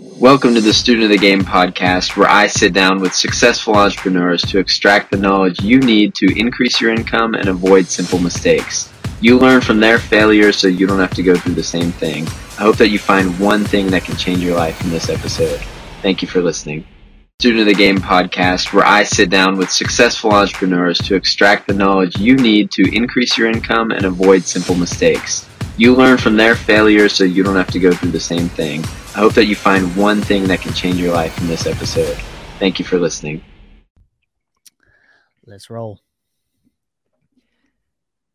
Welcome to the Student of the Game podcast, where I sit down with successful entrepreneurs to extract the knowledge you need to increase your income and avoid simple mistakes. You learn from their failures so you don't have to go through the same thing. I hope that you find one thing that can change your life in this episode. Thank you for listening. Student of the Game podcast, where I sit down with successful entrepreneurs to extract the knowledge you need to increase your income and avoid simple mistakes. You learn from their failures so you don't have to go through the same thing. I hope that you find one thing that can change your life in this episode. Thank you for listening. Let's roll.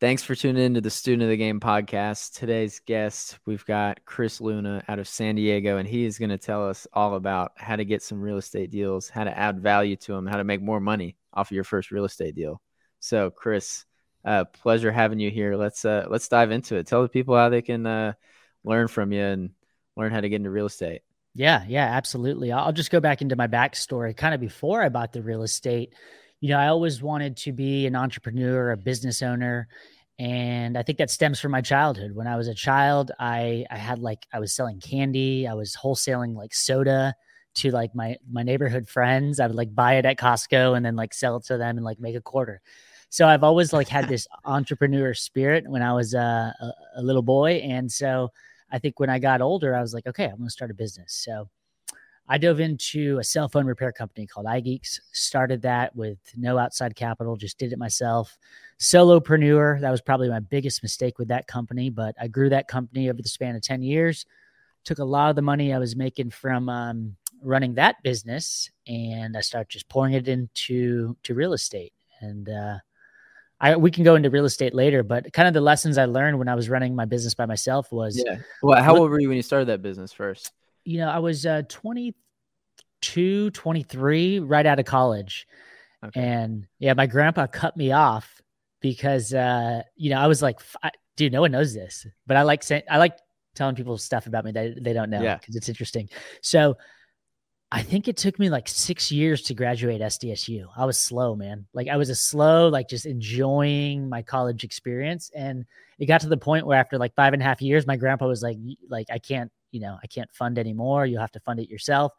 Thanks for tuning in to the Student of the Game podcast. Today's guest, we've got Chris Luna out of San Diego, and he is going to tell us all about how to get some real estate deals, how to add value to them, how to make more money off of your first real estate deal. So, Chris, uh, pleasure having you here. Let's uh, let's dive into it. Tell the people how they can uh, learn from you and learn how to get into real estate. Yeah, yeah, absolutely. I'll just go back into my backstory. Kind of before I bought the real estate, you know, I always wanted to be an entrepreneur, a business owner. And I think that stems from my childhood. When I was a child, I I had like I was selling candy, I was wholesaling like soda to like my my neighborhood friends. I would like buy it at Costco and then like sell it to them and like make a quarter. So I've always like had this entrepreneur spirit when I was uh, a, a little boy, and so I think when I got older, I was like, okay, I'm going to start a business. So I dove into a cell phone repair company called iGeeks. Started that with no outside capital, just did it myself. Solopreneur. That was probably my biggest mistake with that company, but I grew that company over the span of 10 years. Took a lot of the money I was making from um, running that business and I started just pouring it into to real estate. And uh, I we can go into real estate later, but kind of the lessons I learned when I was running my business by myself was yeah. Well, how old were you when you started that business first? You know, I was uh 22, 23, right out of college. Okay. And yeah, my grandpa cut me off because uh, you know, I was like, dude, no one knows this, but I like saying I like telling people stuff about me that they don't know because yeah. it's interesting. So I think it took me like six years to graduate SDSU. I was slow, man. Like I was a slow, like just enjoying my college experience. And it got to the point where after like five and a half years, my grandpa was like, like, I can't, you know, I can't fund anymore. You have to fund it yourself.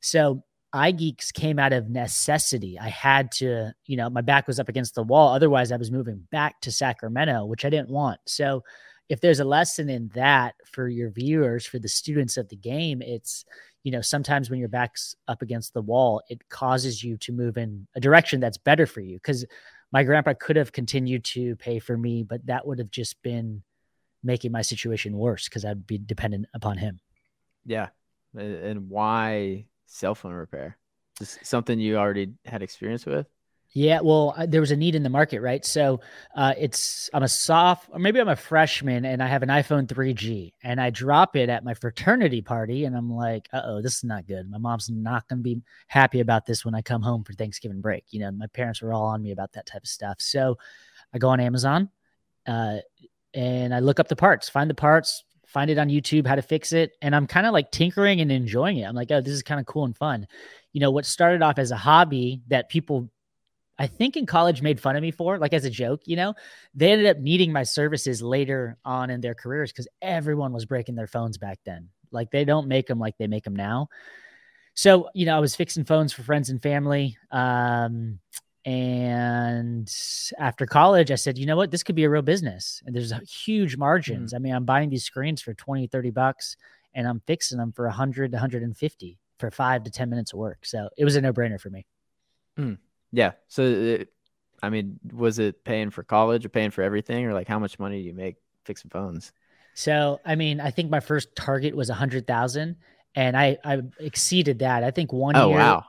So iGeeks came out of necessity. I had to, you know, my back was up against the wall. Otherwise, I was moving back to Sacramento, which I didn't want. So if there's a lesson in that for your viewers, for the students of the game, it's, you know, sometimes when your back's up against the wall, it causes you to move in a direction that's better for you. Because my grandpa could have continued to pay for me, but that would have just been making my situation worse because I'd be dependent upon him. Yeah. And why cell phone repair? Just something you already had experience with? Yeah, well, there was a need in the market, right? So uh, it's I'm a soft, or maybe I'm a freshman, and I have an iPhone 3G, and I drop it at my fraternity party, and I'm like, uh oh, this is not good. My mom's not going to be happy about this when I come home for Thanksgiving break. You know, my parents were all on me about that type of stuff. So I go on Amazon, uh, and I look up the parts, find the parts, find it on YouTube how to fix it, and I'm kind of like tinkering and enjoying it. I'm like, oh, this is kind of cool and fun. You know, what started off as a hobby that people I think in college made fun of me for, like as a joke, you know, they ended up needing my services later on in their careers because everyone was breaking their phones back then. Like they don't make them like they make them now. So, you know, I was fixing phones for friends and family. Um, and after college, I said, you know what, this could be a real business. And there's huge margins. Mm. I mean, I'm buying these screens for 20, 30 bucks and I'm fixing them for 100 to 150 for five to 10 minutes of work. So it was a no brainer for me. Mm. Yeah. So, it, I mean, was it paying for college or paying for everything, or like how much money do you make fixing phones? So, I mean, I think my first target was a hundred thousand, and I I exceeded that. I think one. Year. Oh year, wow.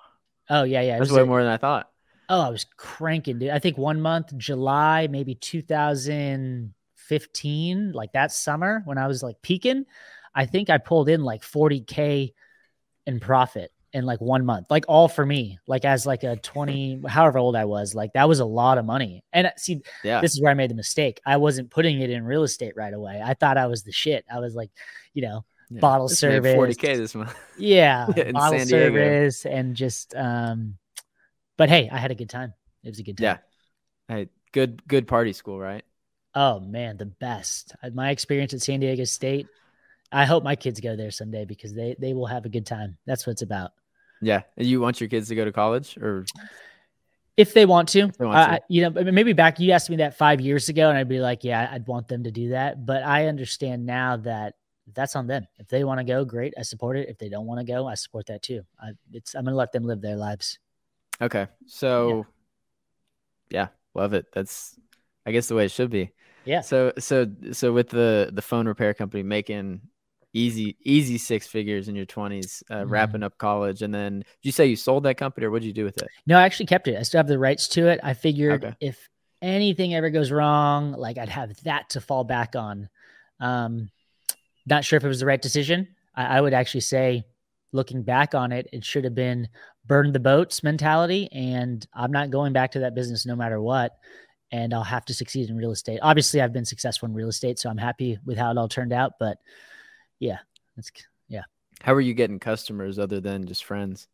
Oh yeah, yeah. That's way more than I thought. Oh, I was cranking, dude. I think one month, July, maybe 2015, like that summer when I was like peaking, I think I pulled in like 40k in profit in like one month, like all for me, like as like a 20, however old I was, like that was a lot of money. And uh, see, yeah, this is where I made the mistake. I wasn't putting it in real estate right away. I thought I was the shit. I was like, you know, yeah. bottle service, 40k this month. Yeah, bottle service and just, um, but hey, I had a good time. It was a good time. Yeah. Hey, good, good party school, right? Oh man, the best. My experience at San Diego State, I hope my kids go there someday because they they will have a good time. That's what it's about. Yeah, you want your kids to go to college, or if they want to, they want uh, you know, maybe back you asked me that five years ago, and I'd be like, yeah, I'd want them to do that. But I understand now that that's on them. If they want to go, great, I support it. If they don't want to go, I support that too. I, it's I'm gonna let them live their lives. Okay, so yeah. yeah, love it. That's I guess the way it should be. Yeah. So so so with the the phone repair company making easy easy six figures in your 20s uh, mm. wrapping up college. And then did you say you sold that company or what did you do with it? No i actually kept it. I still have the rights to it. I figured okay. if anything ever goes wrong like i'd have that to fall back on. Um not sure if it was the right decision. I, I would actually say looking back on it it should have been burn the boats mentality and i'm not going back to that business no matter what and i'll have to succeed in real estate. Obviously i've been successful in real estate so i'm happy with how it all turned out but yeah, that's yeah. How are you getting customers other than just friends?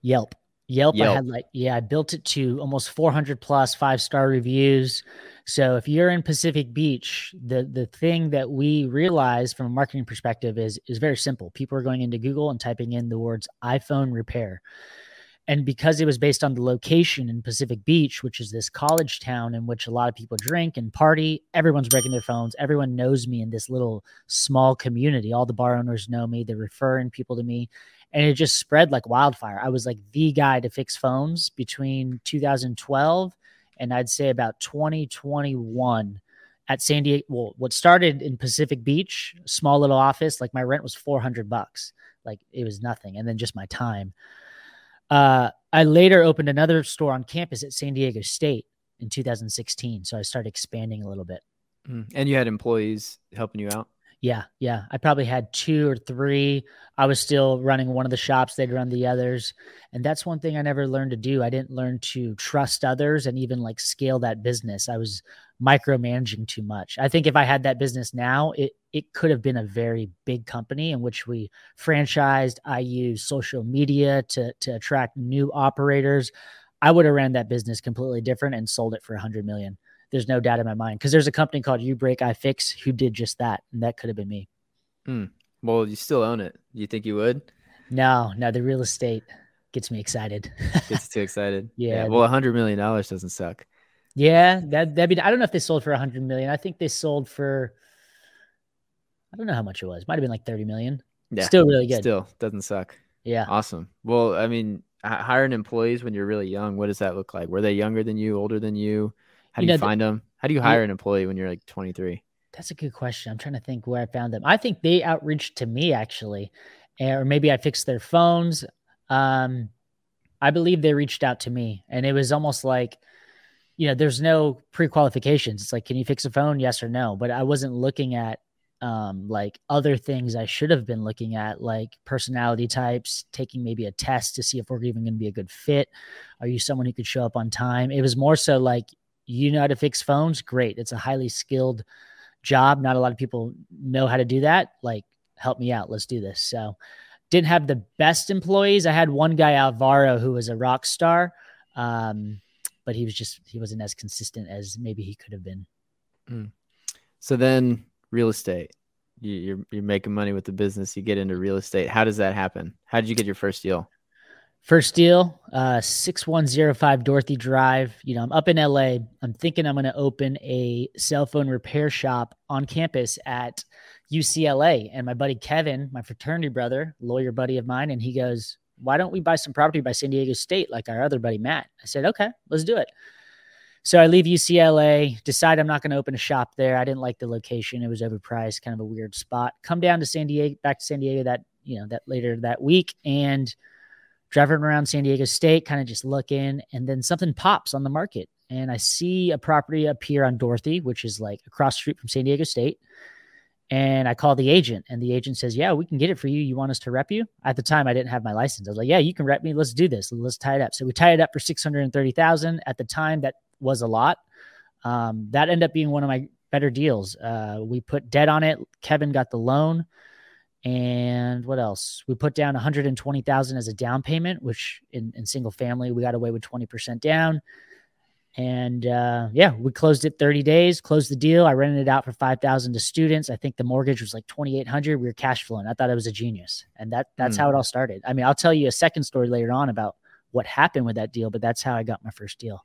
Yelp. Yelp, Yelp, I had like, yeah, I built it to almost 400 plus five star reviews. So if you're in Pacific Beach, the the thing that we realize from a marketing perspective is is very simple. People are going into Google and typing in the words iPhone repair. And because it was based on the location in Pacific Beach, which is this college town in which a lot of people drink and party, everyone's breaking their phones. Everyone knows me in this little small community. All the bar owners know me. They're referring people to me. And it just spread like wildfire. I was like the guy to fix phones between 2012 and I'd say about 2021 at San Diego. Well, what started in Pacific Beach, small little office, like my rent was 400 bucks. Like it was nothing. And then just my time. Uh, I later opened another store on campus at San Diego State in 2016. So I started expanding a little bit. Mm. And you had employees helping you out? Yeah, yeah. I probably had two or three. I was still running one of the shops, they'd run the others. And that's one thing I never learned to do. I didn't learn to trust others and even like scale that business. I was micromanaging too much. I think if I had that business now, it it could have been a very big company in which we franchised. I used social media to to attract new operators. I would have ran that business completely different and sold it for a hundred million there's no doubt in my mind because there's a company called uBreakiFix who did just that, and that could have been me. Hmm. Well, you still own it. You think you would? No, no. The real estate gets me excited. gets too excited. yeah, yeah. Well, a hundred million dollars doesn't suck. Yeah, that that be. I don't know if they sold for a hundred million. I think they sold for. I don't know how much it was. Might have been like thirty million. Yeah, still really good. Still doesn't suck. Yeah, awesome. Well, I mean, hiring employees when you're really young. What does that look like? Were they younger than you, older than you? How do you, you know, find them? How do you hire yeah, an employee when you're like 23? That's a good question. I'm trying to think where I found them. I think they outreached to me actually, or maybe I fixed their phones. Um, I believe they reached out to me, and it was almost like, you know, there's no pre-qualifications. It's like, can you fix a phone? Yes or no. But I wasn't looking at um, like other things I should have been looking at, like personality types, taking maybe a test to see if we're even going to be a good fit. Are you someone who could show up on time? It was more so like you know how to fix phones great it's a highly skilled job not a lot of people know how to do that like help me out let's do this so didn't have the best employees i had one guy alvaro who was a rock star um, but he was just he wasn't as consistent as maybe he could have been mm. so then real estate you, you're you're making money with the business you get into real estate how does that happen how did you get your first deal First deal, uh, 6105 Dorothy Drive. You know, I'm up in LA. I'm thinking I'm going to open a cell phone repair shop on campus at UCLA. And my buddy Kevin, my fraternity brother, lawyer buddy of mine, and he goes, Why don't we buy some property by San Diego State like our other buddy Matt? I said, Okay, let's do it. So I leave UCLA, decide I'm not going to open a shop there. I didn't like the location. It was overpriced, kind of a weird spot. Come down to San Diego, back to San Diego that, you know, that later that week. And driving around San Diego State, kind of just looking, and then something pops on the market. And I see a property up here on Dorothy, which is like across street from San Diego State. And I call the agent, and the agent says, Yeah, we can get it for you. You want us to rep you? At the time, I didn't have my license. I was like, Yeah, you can rep me. Let's do this. Let's tie it up. So we tied it up for 630000 At the time, that was a lot. Um, that ended up being one of my better deals. Uh, we put debt on it. Kevin got the loan and what else? We put down 120,000 as a down payment, which in, in single family we got away with 20% down. And uh, yeah, we closed it 30 days, closed the deal. I rented it out for 5,000 to students. I think the mortgage was like 2,800. We were cash flowing. I thought it was a genius. And that that's mm. how it all started. I mean, I'll tell you a second story later on about what happened with that deal, but that's how I got my first deal.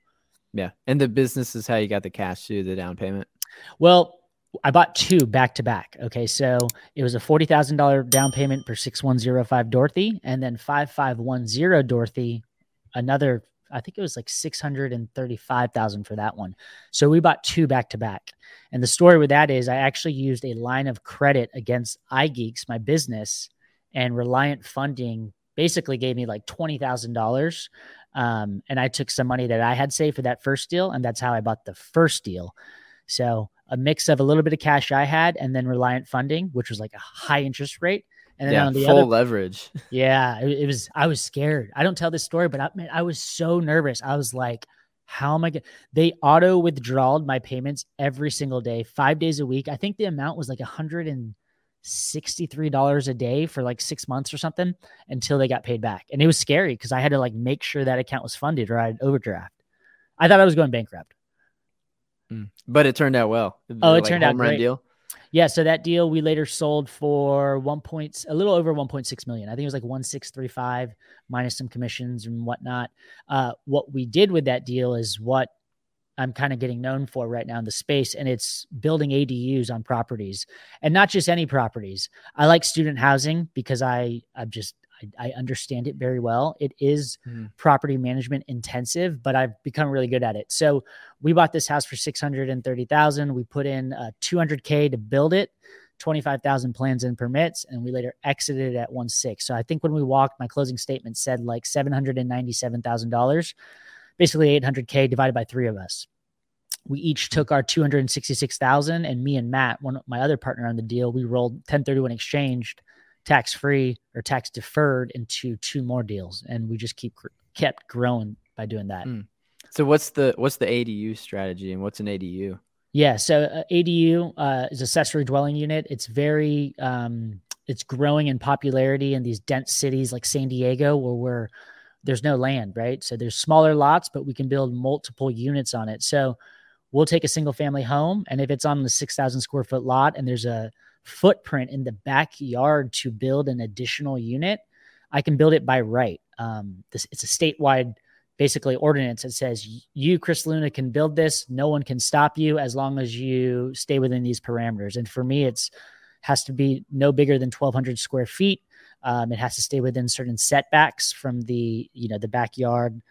Yeah. And the business is how you got the cash to the down payment. Well, I bought two back to back. Okay. So it was a $40,000 down payment for 6105 Dorothy and then 5510 Dorothy, another I think it was like 635,000 for that one. So we bought two back to back. And the story with that is I actually used a line of credit against iGeeks, my business, and Reliant Funding basically gave me like $20,000. Um, and I took some money that I had saved for that first deal. And that's how I bought the first deal. So a mix of a little bit of cash I had and then Reliant Funding, which was like a high interest rate. And then yeah, on the full other, leverage. Yeah, it, it, was. I was scared. I don't tell this story, but I, man, I was so nervous. I was like, "How am I going?" They auto withdrawed my payments every single day, five days a week. I think the amount was like a hundred and sixty-three dollars a day for like six months or something until they got paid back, and it was scary because I had to like make sure that account was funded or I'd overdraft. I thought I was going bankrupt. Mm. But it turned out well. Oh, it like turned out great. Deal. Yeah, so that deal we later sold for one point, a little over 1.6 million. I think it was like 1635 minus some commissions and whatnot. Uh, what we did with that deal is what I'm kind of getting known for right now in the space, and it's building ADUs on properties, and not just any properties. I like student housing because I I'm just I, I understand it very well. It is mm. property management intensive, but I've become really good at it. So we bought this house for six hundred and thirty thousand. We put in uh, two hundred k to build it. 25,000 plans and permits, and we later exited at one six. So I think when we walked, my closing statement said like $797,000, basically 800K divided by three of us. We each took our 266,000 and me and Matt, one my other partner on the deal, we rolled 1031 exchanged tax free or tax deferred into two more deals, and we just keep kept growing by doing that. Mm. So what's the what's the ADU strategy, and what's an ADU? Yeah, so uh, ADU uh, is accessory dwelling unit. It's very um, it's growing in popularity in these dense cities like San Diego, where we're there's no land, right? So there's smaller lots, but we can build multiple units on it. So we'll take a single family home, and if it's on the six thousand square foot lot, and there's a footprint in the backyard to build an additional unit, I can build it by right. Um, this it's a statewide basically ordinance that says you, Chris Luna, can build this. No one can stop you as long as you stay within these parameters. And for me, it's has to be no bigger than 1,200 square feet. Um, it has to stay within certain setbacks from the you know the backyard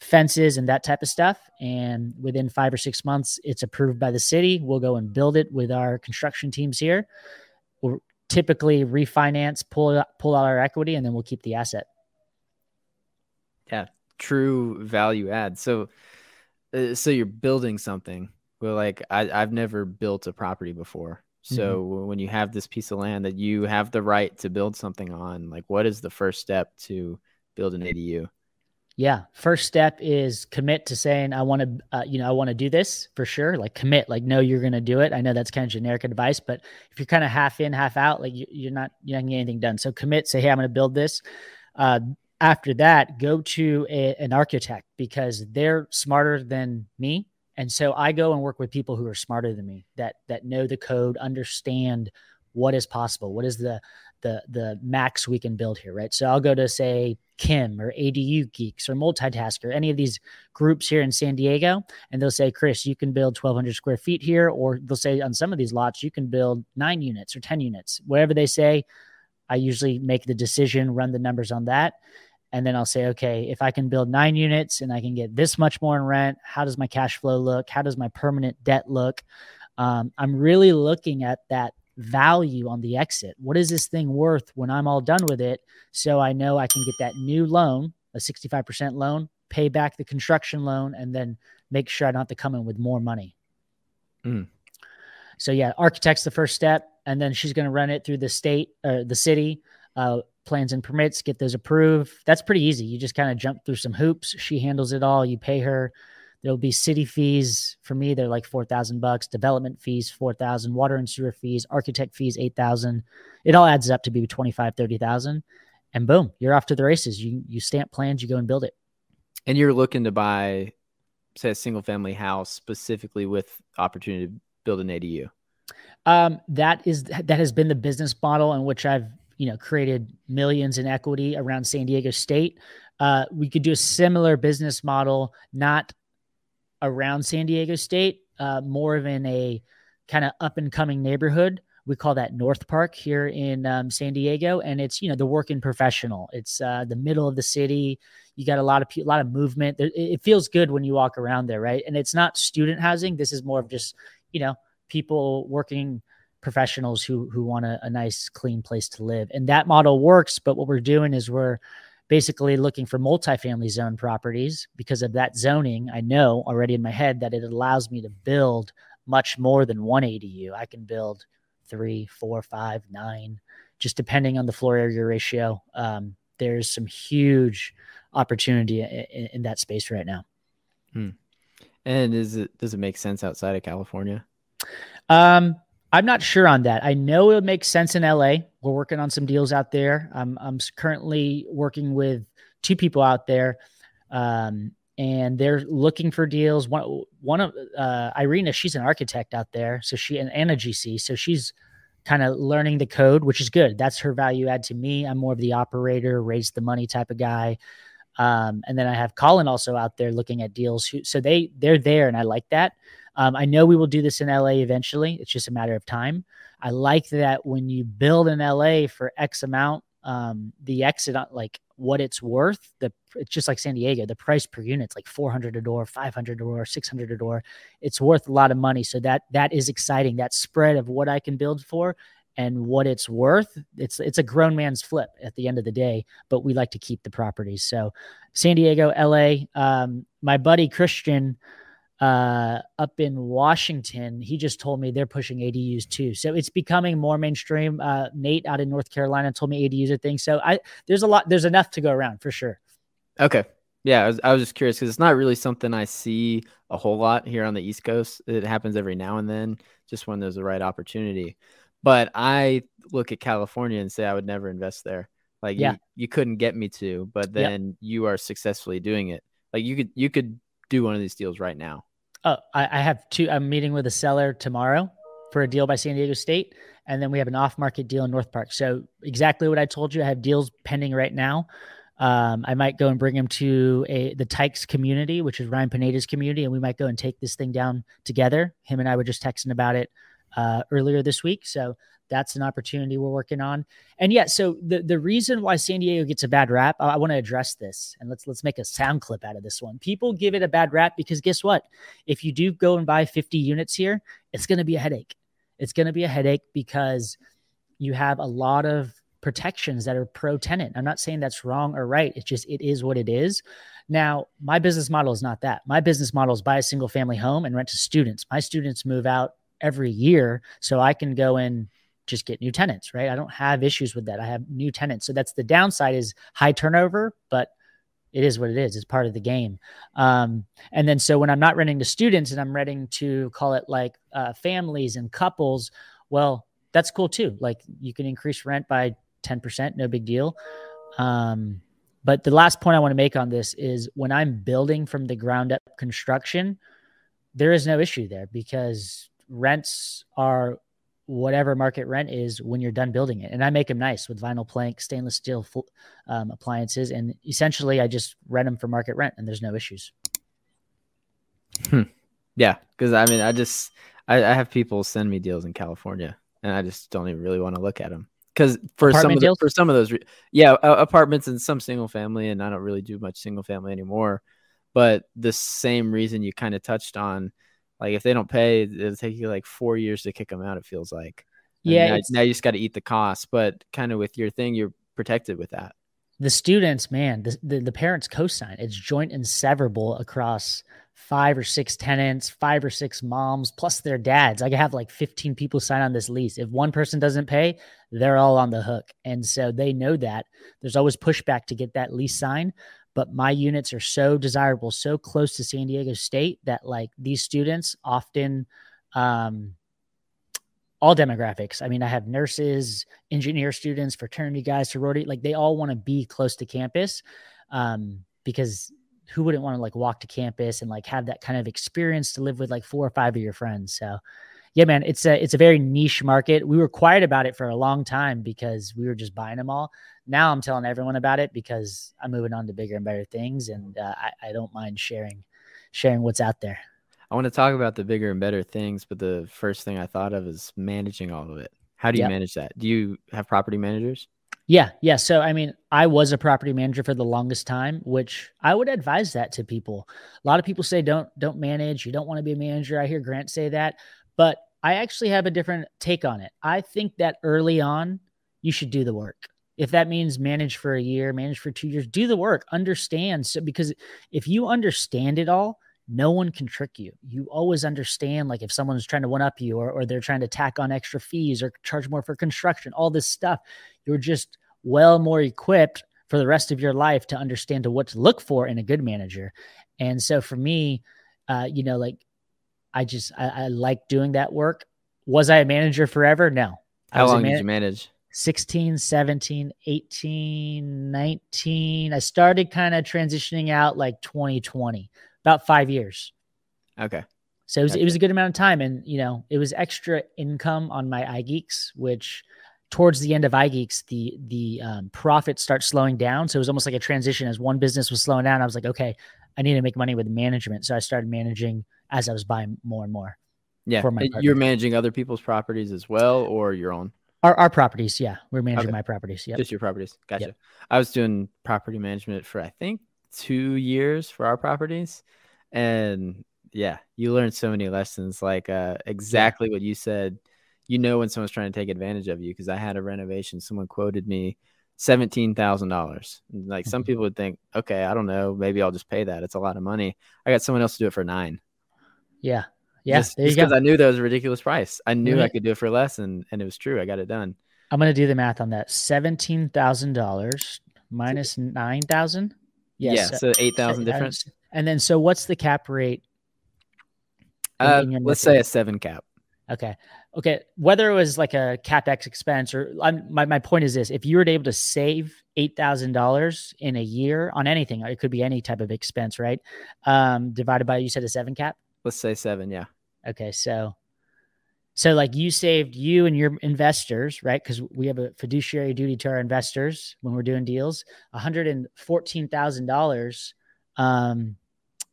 fences and that type of stuff. And within five or six months, it's approved by the city. We'll go and build it with our construction teams here. We'll typically refinance, pull pull out our equity, and then we'll keep the asset. Yeah, true value add. So, uh, so you're building something. Well, like I, I've never built a property before. So mm-hmm. when you have this piece of land that you have the right to build something on, like what is the first step to build an ADU? Yeah. First step is commit to saying, I want to, uh, you know, I want to do this for sure. Like commit, like, no, you're going to do it. I know that's kind of generic advice, but if you're kind of half in, half out, like you, are not, you're not getting anything done. So commit, say, Hey, I'm going to build this. Uh, after that, go to a, an architect because they're smarter than me. And so I go and work with people who are smarter than me that, that know the code, understand what is possible. What is the, the, the max we can build here. Right. So I'll go to say, Kim or ADU Geeks or Multitasker, any of these groups here in San Diego, and they'll say, Chris, you can build 1,200 square feet here, or they'll say on some of these lots, you can build nine units or 10 units. Whatever they say, I usually make the decision, run the numbers on that. And then I'll say, okay, if I can build nine units and I can get this much more in rent, how does my cash flow look? How does my permanent debt look? Um, I'm really looking at that value on the exit. What is this thing worth when I'm all done with it? So I know I can get that new loan, a 65% loan, pay back the construction loan, and then make sure I don't have to come in with more money. Mm. So yeah, architect's the first step, and then she's going to run it through the state or the city. Uh, plans and permits, get those approved. That's pretty easy. You just kind of jump through some hoops. She handles it all. You pay her There'll be city fees for me. They're like four thousand bucks. Development fees four thousand. Water and sewer fees. Architect fees eight thousand. It all adds up to be 25, 30,000. and boom, you're off to the races. You you stamp plans. You go and build it. And you're looking to buy say a single family house specifically with opportunity to build an ADU? Um, that is that has been the business model in which I've you know created millions in equity around San Diego State. Uh, we could do a similar business model, not around San Diego State, uh, more of in a kind of up and coming neighborhood. We call that North Park here in um, San Diego, and it's you know the working professional. It's uh, the middle of the city. You got a lot of a lot of movement. It feels good when you walk around there, right? And it's not student housing. This is more of just you know people working professionals who who want a, a nice clean place to live and that model works but what we're doing is we're basically looking for multifamily zone properties because of that zoning i know already in my head that it allows me to build much more than one adu i can build three four five nine just depending on the floor area ratio. Um, there's some huge opportunity in, in, that space right now. Hmm. and is it does it make sense outside of california? Um, I'm not sure on that. I know it would make sense in LA. We're working on some deals out there. I'm, I'm currently working with two people out there, um, and they're looking for deals. One, one of uh, Irina, she's an architect out there, so she and Anna GC, so she's kind of learning the code, which is good. That's her value add to me. I'm more of the operator, raise the money type of guy. Um, and then I have Colin also out there looking at deals. Who, so they they're there, and I like that. Um, I know we will do this in LA eventually. It's just a matter of time. I like that when you build in LA for X amount, um, the exit like what it's worth. The it's just like San Diego. The price per unit's like 400 a door, 500 a door, 600 a door. It's worth a lot of money. So that that is exciting. That spread of what I can build for and what it's worth. It's it's a grown man's flip at the end of the day. But we like to keep the properties. So San Diego, LA. Um, my buddy Christian uh, up in Washington, he just told me they're pushing ADUs too. So it's becoming more mainstream. Uh, Nate out in North Carolina told me ADUs are thing. So I there's a lot, there's enough to go around for sure. Okay. Yeah, I was, I was just curious because it's not really something I see a whole lot here on the East Coast. It happens every now and then, just when there's the right opportunity. But I look at California and say I would never invest there. Like yeah. you, you couldn't get me to, but then yep. you are successfully doing it. Like you could you could do one of these deals right now? Oh, I, I have two. I'm meeting with a seller tomorrow for a deal by San Diego State, and then we have an off-market deal in North Park. So exactly what I told you. I have deals pending right now. Um, I might go and bring him to a the Tykes community, which is Ryan Pineda's community, and we might go and take this thing down together. Him and I were just texting about it uh, earlier this week. So that's an opportunity we're working on. And yeah, so the the reason why San Diego gets a bad rap, I, I want to address this, and let's let's make a sound clip out of this one. People give it a bad rap because guess what? If you do go and buy 50 units here, it's going to be a headache. It's going to be a headache because you have a lot of protections that are pro tenant. I'm not saying that's wrong or right. It's just it is what it is. Now, my business model is not that. My business model is buy a single family home and rent to students. My students move out every year, so I can go in just get new tenants, right? I don't have issues with that. I have new tenants. So that's the downside is high turnover, but it is what it is. It's part of the game. Um, and then so when I'm not renting to students and I'm renting to call it like uh, families and couples, well, that's cool too. Like you can increase rent by 10%, no big deal. Um, but the last point I want to make on this is when I'm building from the ground up construction, there is no issue there because rents are whatever market rent is when you're done building it. And I make them nice with vinyl plank, stainless steel um, appliances. And essentially, I just rent them for market rent and there's no issues. Hmm. Yeah. Cause I mean, I just, I, I, have people send me deals in California and I just don't even really want to look at them. Cause for Apartment some of the, for some of those, yeah, uh, apartments and some single family, and I don't really do much single family anymore. But the same reason you kind of touched on, like if they don't pay, it'll take you like four years to kick them out. It feels like. yeah. Now, now, you just got to eat the cost, but kind of with your thing, you're protected with that. The students, man, the, the, the parents co-sign. It's joint and severable across five or six tenants, five or six moms, plus their dads. I have like 15 people sign on this lease. If one person doesn't pay, they're all on the hook. And so they know that there's always pushback to get that lease signed but my units are so desirable, so close to San Diego State that like these students often, um, all demographics. I mean, I have nurses, engineer students, fraternity guys, sorority, like they all want to be close to campus um, because who wouldn't want to like walk to campus and like have that kind of experience to live with like four or five of your friends so yeah man it's a it's a very niche market we were quiet about it for a long time because we were just buying them all now i'm telling everyone about it because i'm moving on to bigger and better things and uh, I, I don't mind sharing sharing what's out there I want to talk about the bigger and better things, but the first thing I thought of is managing all of it. How do you Yep. manage that? Do you have property managers? Yeah, yeah. So I mean, I was a property manager for the longest time, which I would advise that to people. A lot of people say don't don't manage, you don't want to be a manager. I hear Grant say that, but I actually have a different take on it. I think that early on, you should do the work. If that means manage for a year, manage for 2 years, do the work, understand so because if you understand it all, no one can trick you. You always understand, like if someone's trying to one up you or, or they're trying to tack on extra fees or charge more for construction, all this stuff. You're just well more equipped for the rest of your life to understand to what to look for in a good manager. And so for me, uh, you know, like I just I, I like doing that work. Was I a manager forever? No. I How long man- did you manage? 16, 17, 18, 19. I started kind of transitioning out like 2020, about five years. Okay. So it was, it was a good amount of time. And, you know, it was extra income on my iGeeks, which towards the end of iGeeks, the, the um, profit starts slowing down. So it was almost like a transition as one business was slowing down. I was like, okay, I need to make money with management. So I started managing as I was buying more and more. Yeah. For my You're managing other people's properties as well or your own? Our, our properties. Yeah. We're managing Okay. my properties. Yeah. Just your properties. Gotcha. I was doing property management for I think two years for our properties. And yeah, you learn so many lessons, like uh exactly what you said. You know when someone's trying to take advantage of you because I had a renovation. Someone quoted me seventeen thousand dollars. Like some Mhm. people would think, okay, I don't know, maybe I'll just pay that. It's a lot of money. I got someone else to do it for nine. Yeah. Yeah. just, there you because. I knew that was a ridiculous price. I knew I could do it for less, and and it was true. I got it done. I'm going to do the math on that. $17,000 minus 9,000. yeah, so eight thousand difference. And then, so what's the cap rate? Uh, let's say a seven cap. Okay. Okay. Whether it was like a capex expense or I'm, my, my point is this if you were able to save $8,000 in a year on anything, it could be any type of expense, right? Um, divided by, you said a seven cap. Let's say seven. Yeah. Okay. So, so like you saved you and your investors, right? Because we have a fiduciary duty to our investors when we're doing deals, $114,000 um,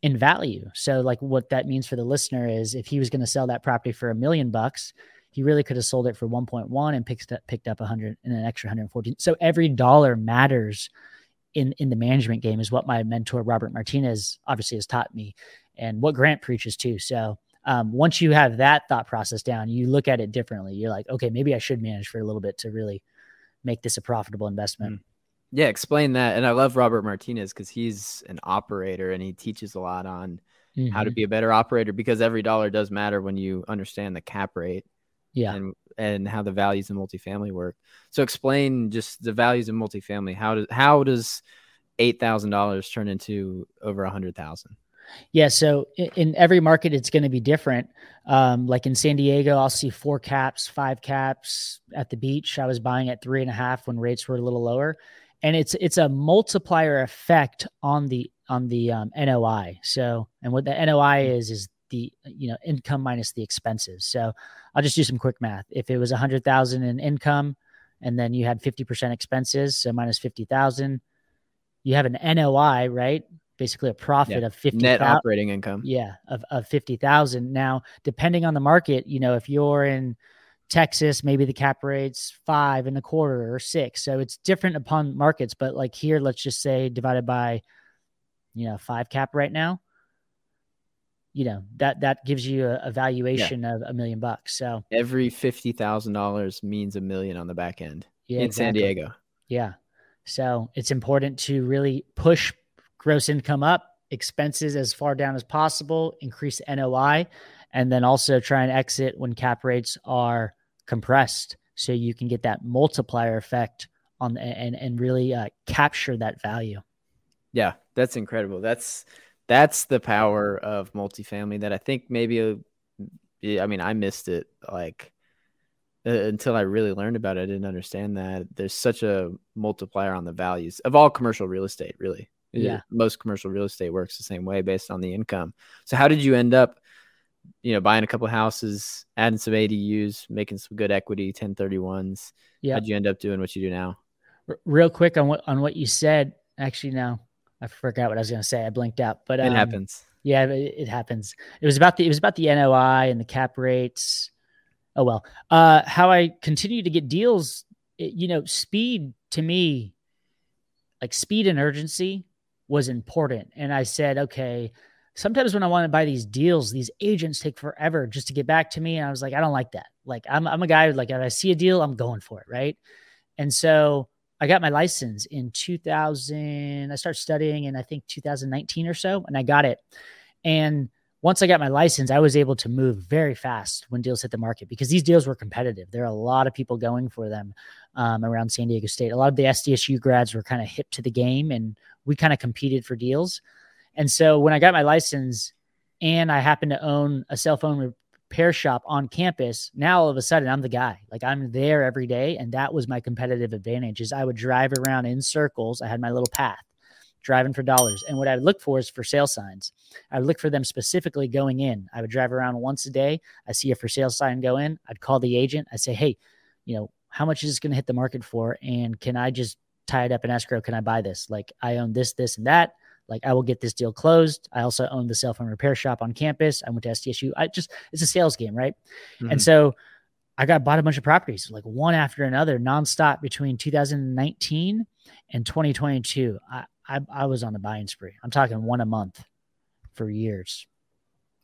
in value. So like what that means for the listener is if he was going to sell that property for a million bucks, he really could have sold it for 1.1 and picked up, picked up a 100 and an extra 114. So every dollar matters in, in the management game is what my mentor, Robert Martinez, obviously has taught me and what Grant preaches too. So um, once you have that thought process down, you look at it differently. You're like, okay, maybe I should manage for a little bit to really make this a profitable investment. Yeah. Explain that. And I love Robert Martinez because he's an operator and he teaches a lot on how to Mhm. be a better operator because every dollar does matter when you understand the cap rate yeah. and and how the values in multifamily work. So explain just the values in multifamily. How does how does eight thousand dollars turn into over a hundred thousand? Yeah. So in, every market, it's going to be different. Um, like in San Diego, I'll see four caps, five caps at the beach. I was buying at three and a half when rates were a little lower, and it's it's a multiplier effect on the on the um, NOI. So and what the NOI is is the you know income minus the expenses. So I'll just do some quick math. If it was a hundred thousand in income, and then you had fifty percent expenses, so minus fifty thousand, you have an NOI, right? Basically, a profit of fifty Net thou- operating income. yeah, of, of 50,000. Now, depending on the market, you know, if you're in Texas, maybe the cap rate's five and a quarter or six. So it's different upon markets. But like here, let's just say divided by, you know, five cap right now, you know, that, that gives you a, a valuation of a million bucks. So Every fifty thousand dollars means a million on the back end yeah, in San. Diego. Yeah. So it's important to really push gross income up, expenses as far down as possible, increase NOI, and then also try and exit when cap rates are compressed so you can get that multiplier effect on and and really uh, capture that value. Yeah, that's incredible. That's that's the power of multifamily that I think maybe uh, I mean I missed it like uh, until I really learned about it. I didn't understand that there's such a multiplier on the values of all commercial real estate, really. Yeah. Most commercial real estate works the same way based on the income. So how did you end up, you know, buying a couple houses, adding some ADUs, making some good equity 1031s? Yeah. How'd you end up doing what you do now? R- real quick on what on what you said. Actually, no, I forgot what I was going to say. I blinked out. But It um, happens. Yeah, it, it happens. It was about the it was about the NOI and the cap rates. Oh well. Uh, how I continue to get deals. It, you know, speed to me, like speed and urgency, was important. And I said, okay. Sometimes when I want to buy these deals, these agents take forever just to get back to me. And I was like, I don't like that. Like I'm I'm a guy like if I see a deal, I'm going for it, right? And so I got my license in 2000. I started studying in I think 2019 or so, and I got it. And once I got my license, I was able to move very fast when deals hit the market because these deals were competitive. There are a lot of people going for them um, around San Diego State. A lot of the SDSU grads were kind of hip to the game, and we kind of competed for deals. And so when I got my license, and I happened to own a cell phone repair shop on campus, now all of a sudden I'm the guy. Like I'm there every day, and that was my competitive advantage. Is I would drive around in circles. I had my little path driving for dollars. And what I would look for is for sale signs. I would look for them specifically going in. I would drive around once a day. I see a for sale sign go in. I'd call the agent. I'd say, hey, you know, how much is this going to hit the market for? And can I just tie it up in escrow? Can I buy this? Like I own this, this, and that. Like I will get this deal closed. I also own the cell phone repair shop on campus. I went to SDSU. I just it's a sales game, right? Mhm. And so I got bought a bunch of properties, like one after another, nonstop between 2019 and 2022. I, I, I was on a buying spree. I'm talking one a month for years.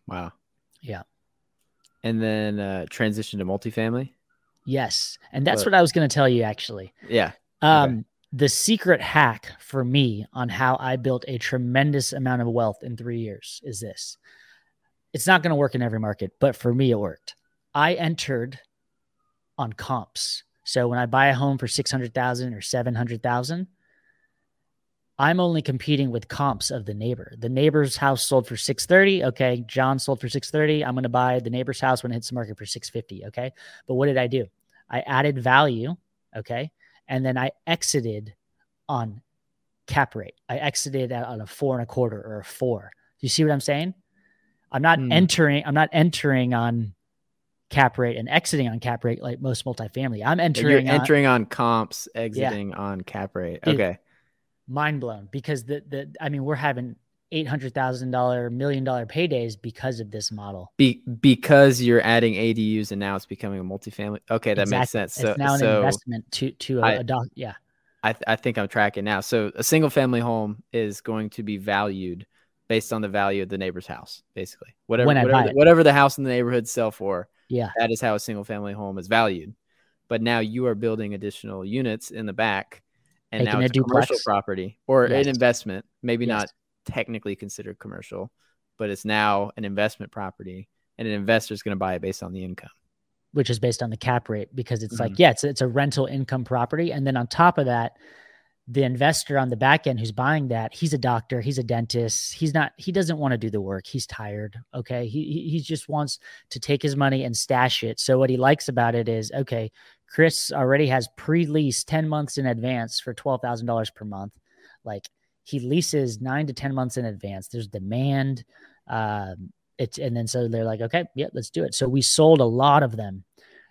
wow. Yeah. And then uh, transition to multifamily. Yes. And that's But- what I was going to tell you actually. Yeah. Um, The secret hack for me on how I built a tremendous amount of wealth in three years is this. It's not going to work in every market, but for me, it worked. I entered on comps. So when I buy a home for 600,000 or 700,000, I'm only competing with comps of the neighbor. The neighbor's house sold for 630. Okay. John sold for 630. I'm going to buy the neighbor's house when it hits the market for 650. Okay. But what did I do? I added value. Okay. And then I exited on cap rate. I exited on a four and a quarter or a four. Do you see what I'm saying? I'm not Hmm. entering, I'm not entering on cap rate and exiting on cap rate like most multifamily. I'm entering You're entering on, on comps, exiting on cap rate. Dude, Okay. Mind blown because the the I mean we're having eight hundred thousand dollar million dollar paydays because of this model. Be- because you're adding ADUs and now it's becoming a multifamily. Okay, that makes sense. So, it's now an so investment to to a, I- a doc. Yeah, I, th- I think I'm tracking now. So a single family home is going to be valued based on the value of the neighbor's house, basically. Whatever, whatever, buy the, it. whatever the house in the neighborhood sell for, yeah, that is how a single family home is valued. But now you are building additional units in the back, and Making now it's a commercial property or Yes. an investment, maybe Yes. not technically considered commercial, but it's now an investment property, and an investor is going to buy it based on the income. which is based on the cap rate because it's like Mhm. yeah, it's it's a rental income property, and then on top of that, the investor on the back end who's buying that, he's a doctor, he's a dentist, he's not, he doesn't want to do the work, he's tired. Okay, he he just wants to take his money and stash it. So what he likes about it is okay, Chris already has pre-leased ten months in advance for twelve thousand dollars per month, like he leases nine to ten months in advance. There's demand. Um, it's and then so they're like, okay, yeah, let's do it. So we sold a lot of them.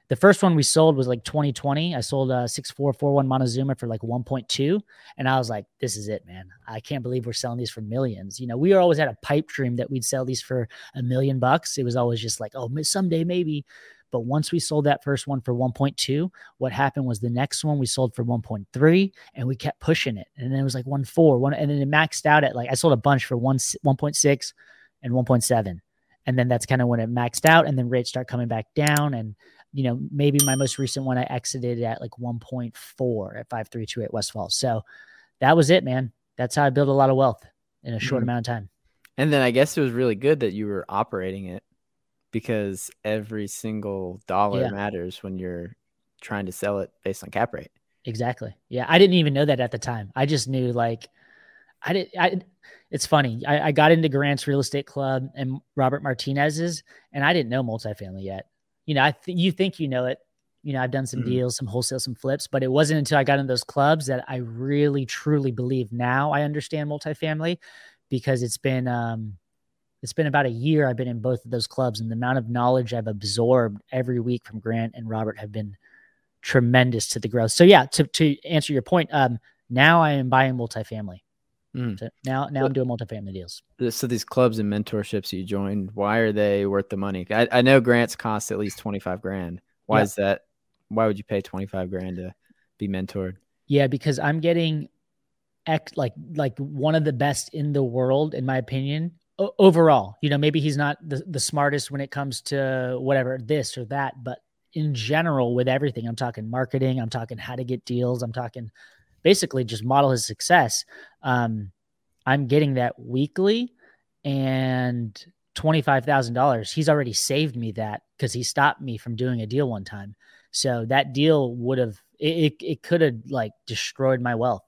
The first one we sold was like 2020. I sold a 6441 Montezuma for like 1.2. And I was like, this is it, man. I can't believe we're selling these for millions. You know, we always had a pipe dream that we'd sell these for a million bucks. It was always just like, oh, someday maybe. But once we sold that first one for 1.2, what happened was the next one we sold for 1.3 and we kept pushing it. And then it was like 1.4, one, and then it maxed out at like I sold a bunch for one 1.6 and 1.7. And then that's kind of when it maxed out, and then rates start coming back down. And you know, maybe my most recent one I exited at like 1.4 at 5328 West Falls. So that was it, man. That's how I built a lot of wealth in a short Mhm. amount of time. And then I guess it was really good that you were operating it because every single dollar Yeah. matters when you're trying to sell it based on cap rate. Exactly. Yeah. I didn't even know that at the time. I just knew like I did I it's funny. I, I got into Grant's real estate club and Robert Martinez's and I didn't know multifamily yet. You know, I th- you think you know it. You know, I've done some Mhm. deals, some wholesale, some flips, but it wasn't until I got in those clubs that I really truly believe now I understand multifamily because it's been um it's been about a year I've been in both of those clubs and the amount of knowledge I've absorbed every week from Grant and Robert have been tremendous to the growth. So yeah, to to answer your point, um now I am buying multifamily. Mm. So now now I'm doing multifamily deals. So these clubs and mentorships you joined, why are they worth the money? I, I know Grant's cost at least twenty five grand. Why Yeah. is that? Why would you pay twenty five grand to be mentored? Yeah, because I'm getting like like one of the best in the world, in my opinion. Overall, you know, maybe he's not the, the smartest when it comes to whatever this or that, but in general, with everything, I'm talking marketing, I'm talking how to get deals, I'm talking basically just model his success. Um, I'm getting that weekly, and twenty five thousand dollars. He's already saved me that because he stopped me from doing a deal one time. So that deal would have it, it, it could have like destroyed my wealth.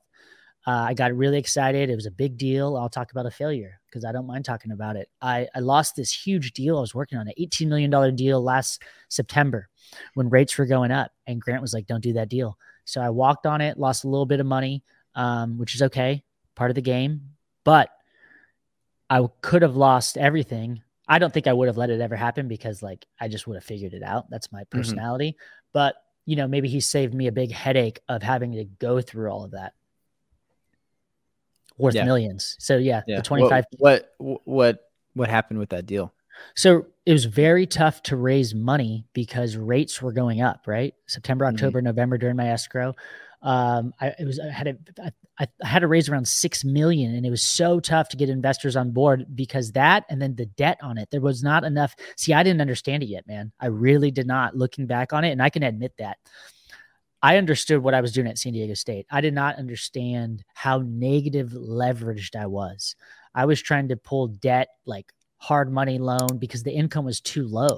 Uh, I got really excited. It was a big deal. I'll talk about a failure because I don't mind talking about it. I, I lost this huge deal. I was working on an $18 million deal last September when rates were going up. And Grant was like, don't do that deal. So I walked on it, lost a little bit of money, um, which is okay, part of the game. But I could have lost everything. I don't think I would have let it ever happen because like I just would have figured it out. That's my personality. But you know, maybe he saved me a big headache of having to go through all of that. Worth Yeah. millions. So yeah, Yeah. the 25 What, what what what happened with that deal? so it was very tough to raise money because rates were going up, right? September, Mhm. October, November during my escrow. Um, I it was I had a, I, I had to raise around six million, and it was so tough to get investors on board because that and then the debt on it. There was not enough. See, I didn't understand it yet, man. I really did not. Looking back on it, and I can admit that. I understood what I was doing at San Diego State. I did not understand how negative leveraged I was. I was trying to pull debt like hard money loan because the income was too low.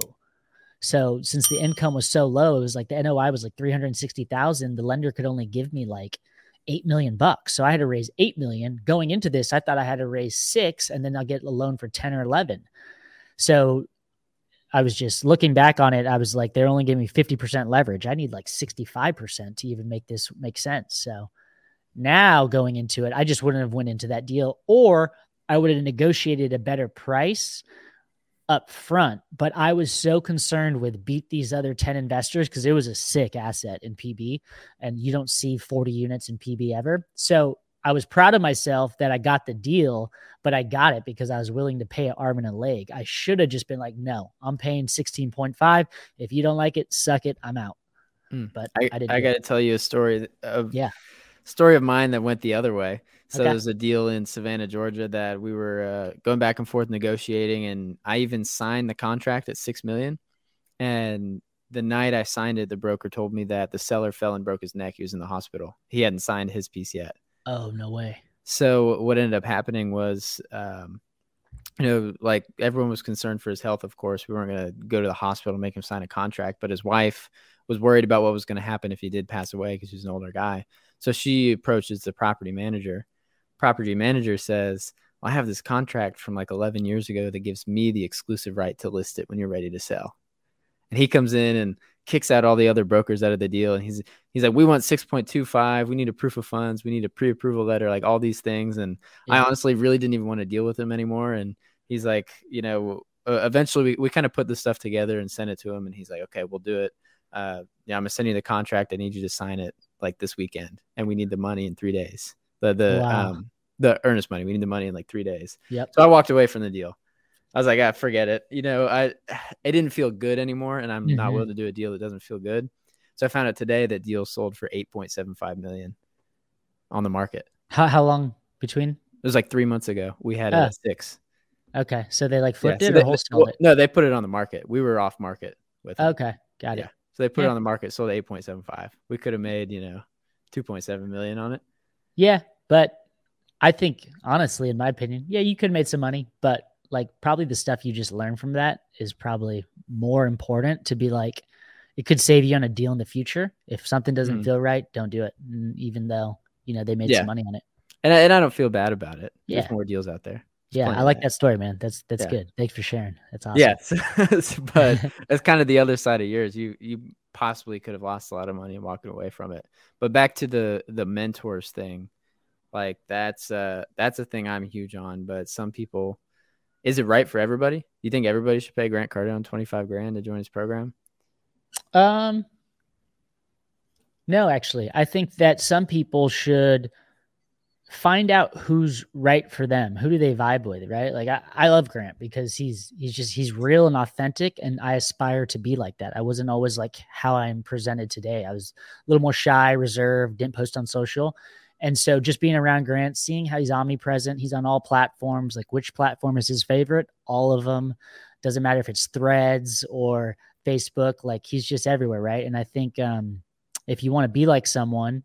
So since the income was so low, it was like the NOI was like 360,000. The lender could only give me like 8 million bucks. So I had to raise 8 million. Going into this, I thought I had to raise 6 and then I'll get a loan for 10 or 11. So I was just looking back on it. I was like, they're only giving me 50% leverage. I need like 65% to even make this make sense. So now going into it, I just wouldn't have went into that deal or I would have negotiated a better price up front. But I was so concerned with beat these other 10 investors because it was a sick asset in PB and you don't see 40 units in PB ever. So I was proud of myself that I got the deal, but I got it because I was willing to pay an arm and a leg. I should have just been like, no, I'm paying 16.5. If you don't like it, suck it. I'm out. Hmm. But I, I, didn't. I got to tell you a story of Yeah. story of mine that went the other way. So Okay. there's a deal in Savannah, Georgia that we were uh, going back and forth negotiating, and I even signed the contract at six million. And the night I signed it, the broker told me that the seller fell and broke his neck. He was in the hospital. He hadn't signed his piece yet. Oh, no way. So what ended up happening was, um, you know, like everyone was concerned for his health. Of course, we weren't going to go to the hospital and make him sign a contract, but his wife was worried about what was going to happen if he did pass away because he's an older guy. So she approaches the property manager. Property manager says, well, "I have this contract from like 11 years ago that gives me the exclusive right to list it when you're ready to sell." And he comes in and kicks out all the other brokers out of the deal, and he's he's like, "We want 6.25. We need a proof of funds. We need a pre-approval letter. Like all these things." And I honestly really didn't even want to deal with him anymore. And he's like, you know, uh, eventually we, we kind of put this stuff together and sent it to him. And he's like, okay, we'll do it. Uh, yeah, I'm gonna send you the contract. I need you to sign it like this weekend, and we need the money in three days. The the Wow. um the earnest money. We need the money in like three days. Yep. So I walked away from the deal. I was like, ah, forget it. You know, I it didn't feel good anymore, and I'm not Mhm. willing to do a deal that doesn't feel good. So I found out today that deal sold for 8.75 million on the market. How, how long between? It was like three months ago. We had Ah. six. Okay. So they like Yeah, flipped so it they- or wholesaled well, it? No, they put it on the market. We were off market with it. Okay. Got Yeah. it. So they put it on the market, sold at 8.75. We could have made, you know, 2.7 million on it. Yeah, but I think honestly, in my opinion, yeah, you could have made some money, but like probably the stuff you just learned from that is probably more important to be like it could save you on a deal in the future. If something doesn't Mm. feel right, don't do it. Even though, you know, they made Yeah. some money on it. And I, and I don't feel bad about it. Yeah. There's more deals out there. Yeah, I like that story, man. That's that's Yeah. good. Thanks for sharing. That's awesome. Yes. but that's kind of the other side of yours. You you possibly could have lost a lot of money and walking away from it. But back to the the mentors thing, like that's uh that's a thing I'm huge on. But some people, is it right for everybody? You think everybody should pay Grant Cardone twenty five grand to join his program? Um, no, actually, I think that some people should find out who's right for them. Who do they vibe with, right? Like I, I love Grant because he's he's just he's real and authentic and I aspire to be like that. I wasn't always like how I'm presented today. I was a little more shy, reserved, didn't post on social. And so just being around Grant, seeing how he's omnipresent, he's on all platforms, like which platform is his favorite? All of them. Doesn't matter if it's threads or Facebook, like he's just everywhere, right? And I think um if you want to be like someone,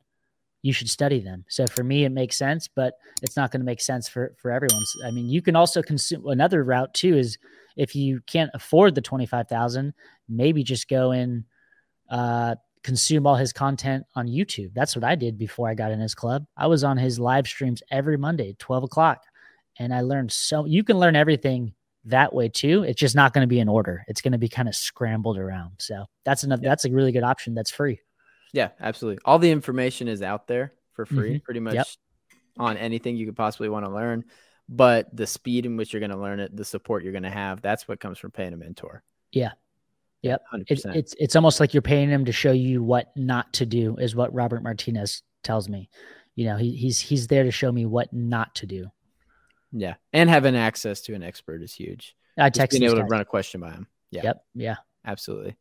you should study them. So for me, it makes sense, but it's not going to make sense for for everyone. I mean, you can also consume another route too. Is if you can't afford the twenty five thousand, maybe just go in uh, consume all his content on YouTube. That's what I did before I got in his club. I was on his live streams every Monday, twelve o'clock, and I learned so. You can learn everything that way too. It's just not going to be in order. It's going to be kind of scrambled around. So that's another. That's a really good option. That's free. Yeah, absolutely. All the information is out there for free, mm-hmm. pretty much yep. on anything you could possibly want to learn. But the speed in which you're going to learn it, the support you're going to have, that's what comes from paying a mentor. Yeah. Yep. It, it's it's almost like you're paying him to show you what not to do, is what Robert Martinez tells me. You know, he, he's he's there to show me what not to do. Yeah, and having access to an expert is huge. I text being able guys. to run a question by him. Yeah. Yep. Yeah. Absolutely.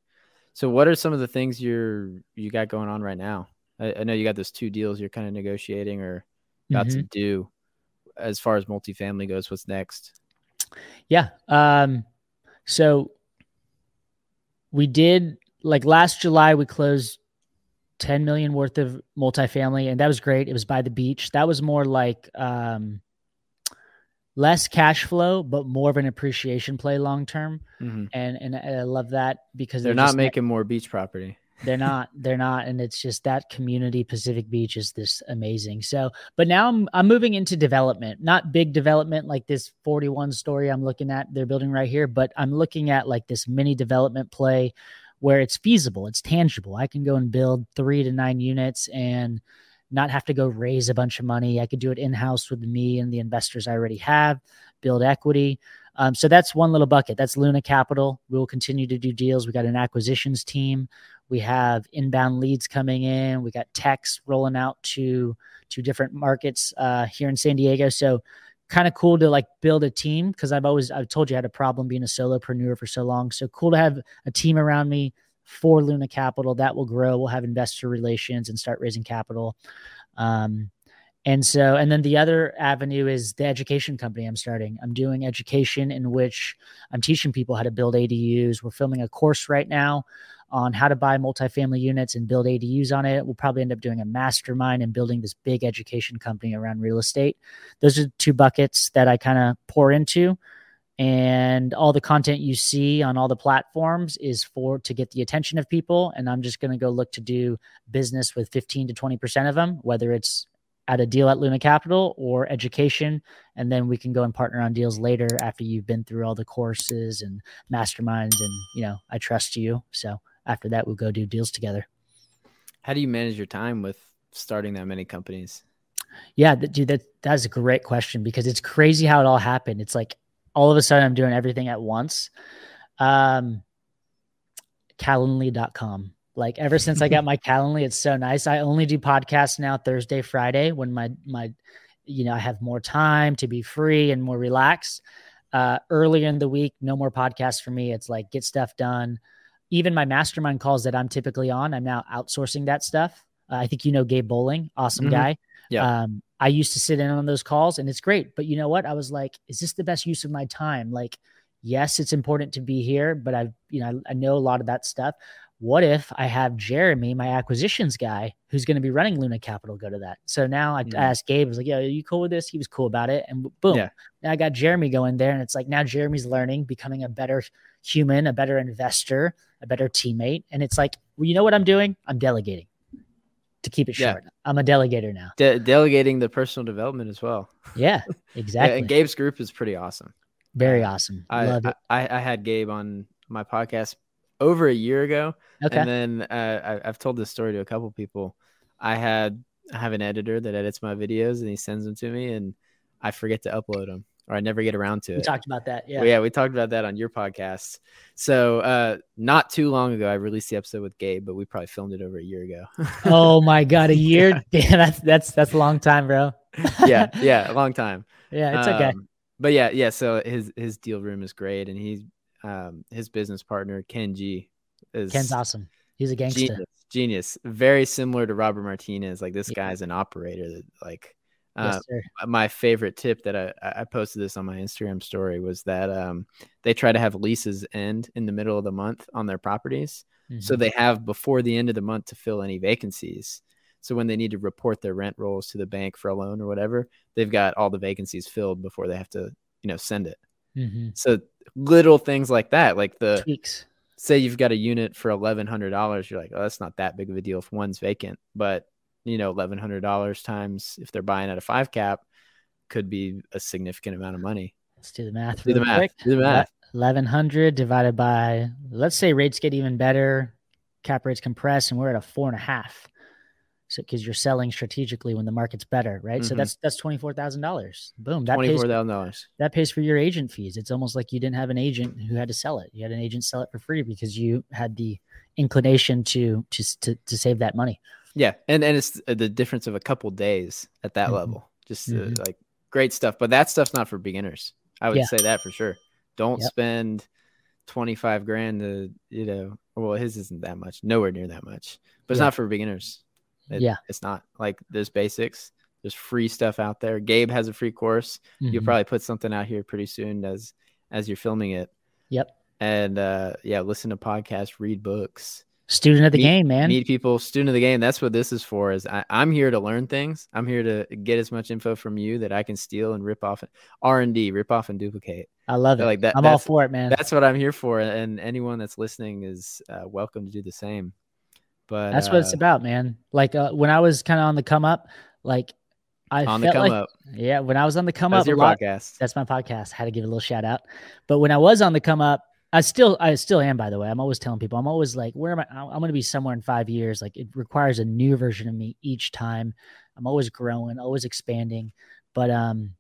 So, what are some of the things you're you got going on right now? I, I know you got those two deals you're kind of negotiating or about mm-hmm. to do. As far as multifamily goes, what's next? Yeah. Um. So we did like last July we closed 10 million worth of multifamily and that was great. It was by the beach. That was more like um less cash flow, but more of an appreciation play long term. Mm-hmm. And and I love that because they're, they're not making more beach property. They're not. They're not. And it's just that community Pacific Beach is this amazing. So, but now I'm I'm moving into development, not big development like this 41 story I'm looking at they're building right here, but I'm looking at like this mini development play where it's feasible, it's tangible. I can go and build three to nine units and not have to go raise a bunch of money. I could do it in house with me and the investors I already have, build equity. Um, so that's one little bucket. That's Luna Capital. We will continue to do deals. We got an acquisitions team. We have inbound leads coming in. We got techs rolling out to to different markets uh, here in San Diego. So kind of cool to like build a team because I've always I've told you I had a problem being a solopreneur for so long. So cool to have a team around me for Luna Capital. That will grow. We'll have investor relations and start raising capital. Um, and so, and then the other avenue is the education company I'm starting. I'm doing education in which I'm teaching people how to build ADUs. We're filming a course right now on how to buy multifamily units and build ADUs on it. We'll probably end up doing a mastermind and building this big education company around real estate. Those are two buckets that I kind of pour into and all the content you see on all the platforms is for to get the attention of people and i'm just going to go look to do business with 15 to 20% of them whether it's at a deal at luna capital or education and then we can go and partner on deals later after you've been through all the courses and masterminds and you know i trust you so after that we'll go do deals together how do you manage your time with starting that many companies yeah dude that that's a great question because it's crazy how it all happened it's like all of a sudden I'm doing everything at once. Um, Calendly.com. Like ever since I got my Calendly, it's so nice. I only do podcasts now Thursday, Friday when my my you know I have more time to be free and more relaxed. Uh, earlier in the week, no more podcasts for me. It's like get stuff done. Even my mastermind calls that I'm typically on, I'm now outsourcing that stuff. Uh, I think you know Gabe Bowling, awesome mm-hmm. guy. Yeah. Um, I used to sit in on those calls and it's great. But you know what? I was like, is this the best use of my time? Like, yes, it's important to be here, but I've, you know, I, I know a lot of that stuff. What if I have Jeremy, my acquisitions guy, who's going to be running Luna Capital, go to that? So now I, mm-hmm. asked Gabe, I was like, "Yo, are you cool with this?" He was cool about it, and boom, yeah. now I got Jeremy going there, and it's like now Jeremy's learning, becoming a better human, a better investor, a better teammate, and it's like, well, you know what I'm doing? I'm delegating to keep it short. Yeah. I'm a delegator now. De- delegating the personal development as well. Yeah, exactly. yeah, and Gabe's group is pretty awesome. Very awesome. I, Love it. I, I had Gabe on my podcast over a year ago. Okay. And then uh, I, I've told this story to a couple people. I had I have an editor that edits my videos and he sends them to me, and I forget to upload them or I never get around to it. we talked about that. Yeah. Well, yeah, we talked about that on your podcast. So, uh, not too long ago, I released the episode with Gabe, but we probably filmed it over a year ago. oh my god, a year? Damn, that's that's that's a long time, bro. yeah, yeah, a long time. Yeah, it's okay. Um, but yeah, yeah. So his his deal room is great, and he's um his business partner Ken G is Ken's awesome. He's a gangster. genius, genius. Very similar to Robert Martinez. Like this guy's an operator that like. Yes, Uh, my favorite tip that I, I posted this on my Instagram story was that um, they try to have leases end in the middle of the month on their properties. So Mhm. they have before the end of the month to fill any vacancies. So when they need to report their rent rolls to the bank for a loan or whatever, they've got all the vacancies filled before they have to, you know, send it. Mhm. So little things like that, like the tweaks. say you've got a unit for eleven hundred dollars, you're like, oh, that's not that big of a deal if one's vacant, but you know, eleven hundred dollars times if they're buying at a five cap could be a significant amount of money. Let's do the math. Do the math. quick. Do the math. Eleven hundred divided by let's say rates get even better, cap rates compress, and we're at a four and a half. So because you're selling strategically when the market's better, right? So Mhm. that's that's twenty four thousand dollars. Boom. That Twenty pays dollars. that pays for your agent fees. It's almost like you didn't have an agent who had to sell it. You had an agent sell it for free because you had the inclination to to to, to save that money. Yeah, and and it's the difference of a couple days at that Mhm. level. Just uh, Mhm. like great stuff, but that stuff's not for beginners. I would Yeah. say that for sure. Don't Yep. spend twenty five grand to you know. Well, his isn't that much, nowhere near that much, but it's Yeah. not for beginners. It- Yeah. it's not like there's basics. There's free stuff out there. Gabe has a free course. You'll Mhm. probably put something out here pretty soon as as you're filming it. Yep. And uh yeah, listen to podcasts, read books Student of the meet- game, man. meet people student of the game that's what this is for is I, i'm here to learn things i'm here to get as much info from you that i can steal and rip off r&d rip off and duplicate I love it. like that- I'm all for it, man. that's what i'm here for and anyone that's listening is uh, welcome to do the same but That's what it's uh, about, man. Like uh, when I was kind of on the come up, like I on the come like, up yeah, when I was on the come that's up, your lot, podcast that's my podcast. Had to give a little shout out. But when I was on the come up, I still, I still am. By the way, I'm always telling people, I'm always like, where am I? I'm going to be somewhere in five years. Like it requires a new version of me each time. I'm always growing, always expanding. But um,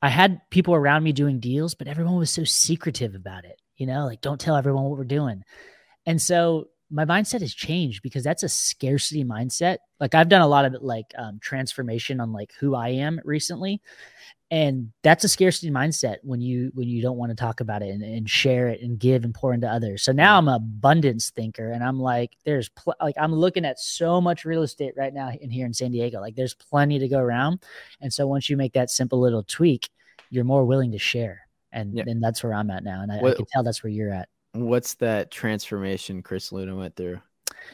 I had people around me doing deals, but everyone was so secretive about it. You know, like don't tell everyone what we're doing. And so my mindset has changed because that's a scarcity mindset. Like I've done a lot of like um, transformation on like who I am recently, and that's a scarcity mindset when you when you don't want to talk about it and, and share it and give and pour into others. So now I'm an abundance thinker, and I'm like, there's pl- like I'm looking at so much real estate right now in here in San Diego. Like there's plenty to go around, and so once you make that simple little tweak, you're more willing to share. And Yeah. then that's where I'm at now, and I, I can tell that's where you're at. what's that transformation chris luna went through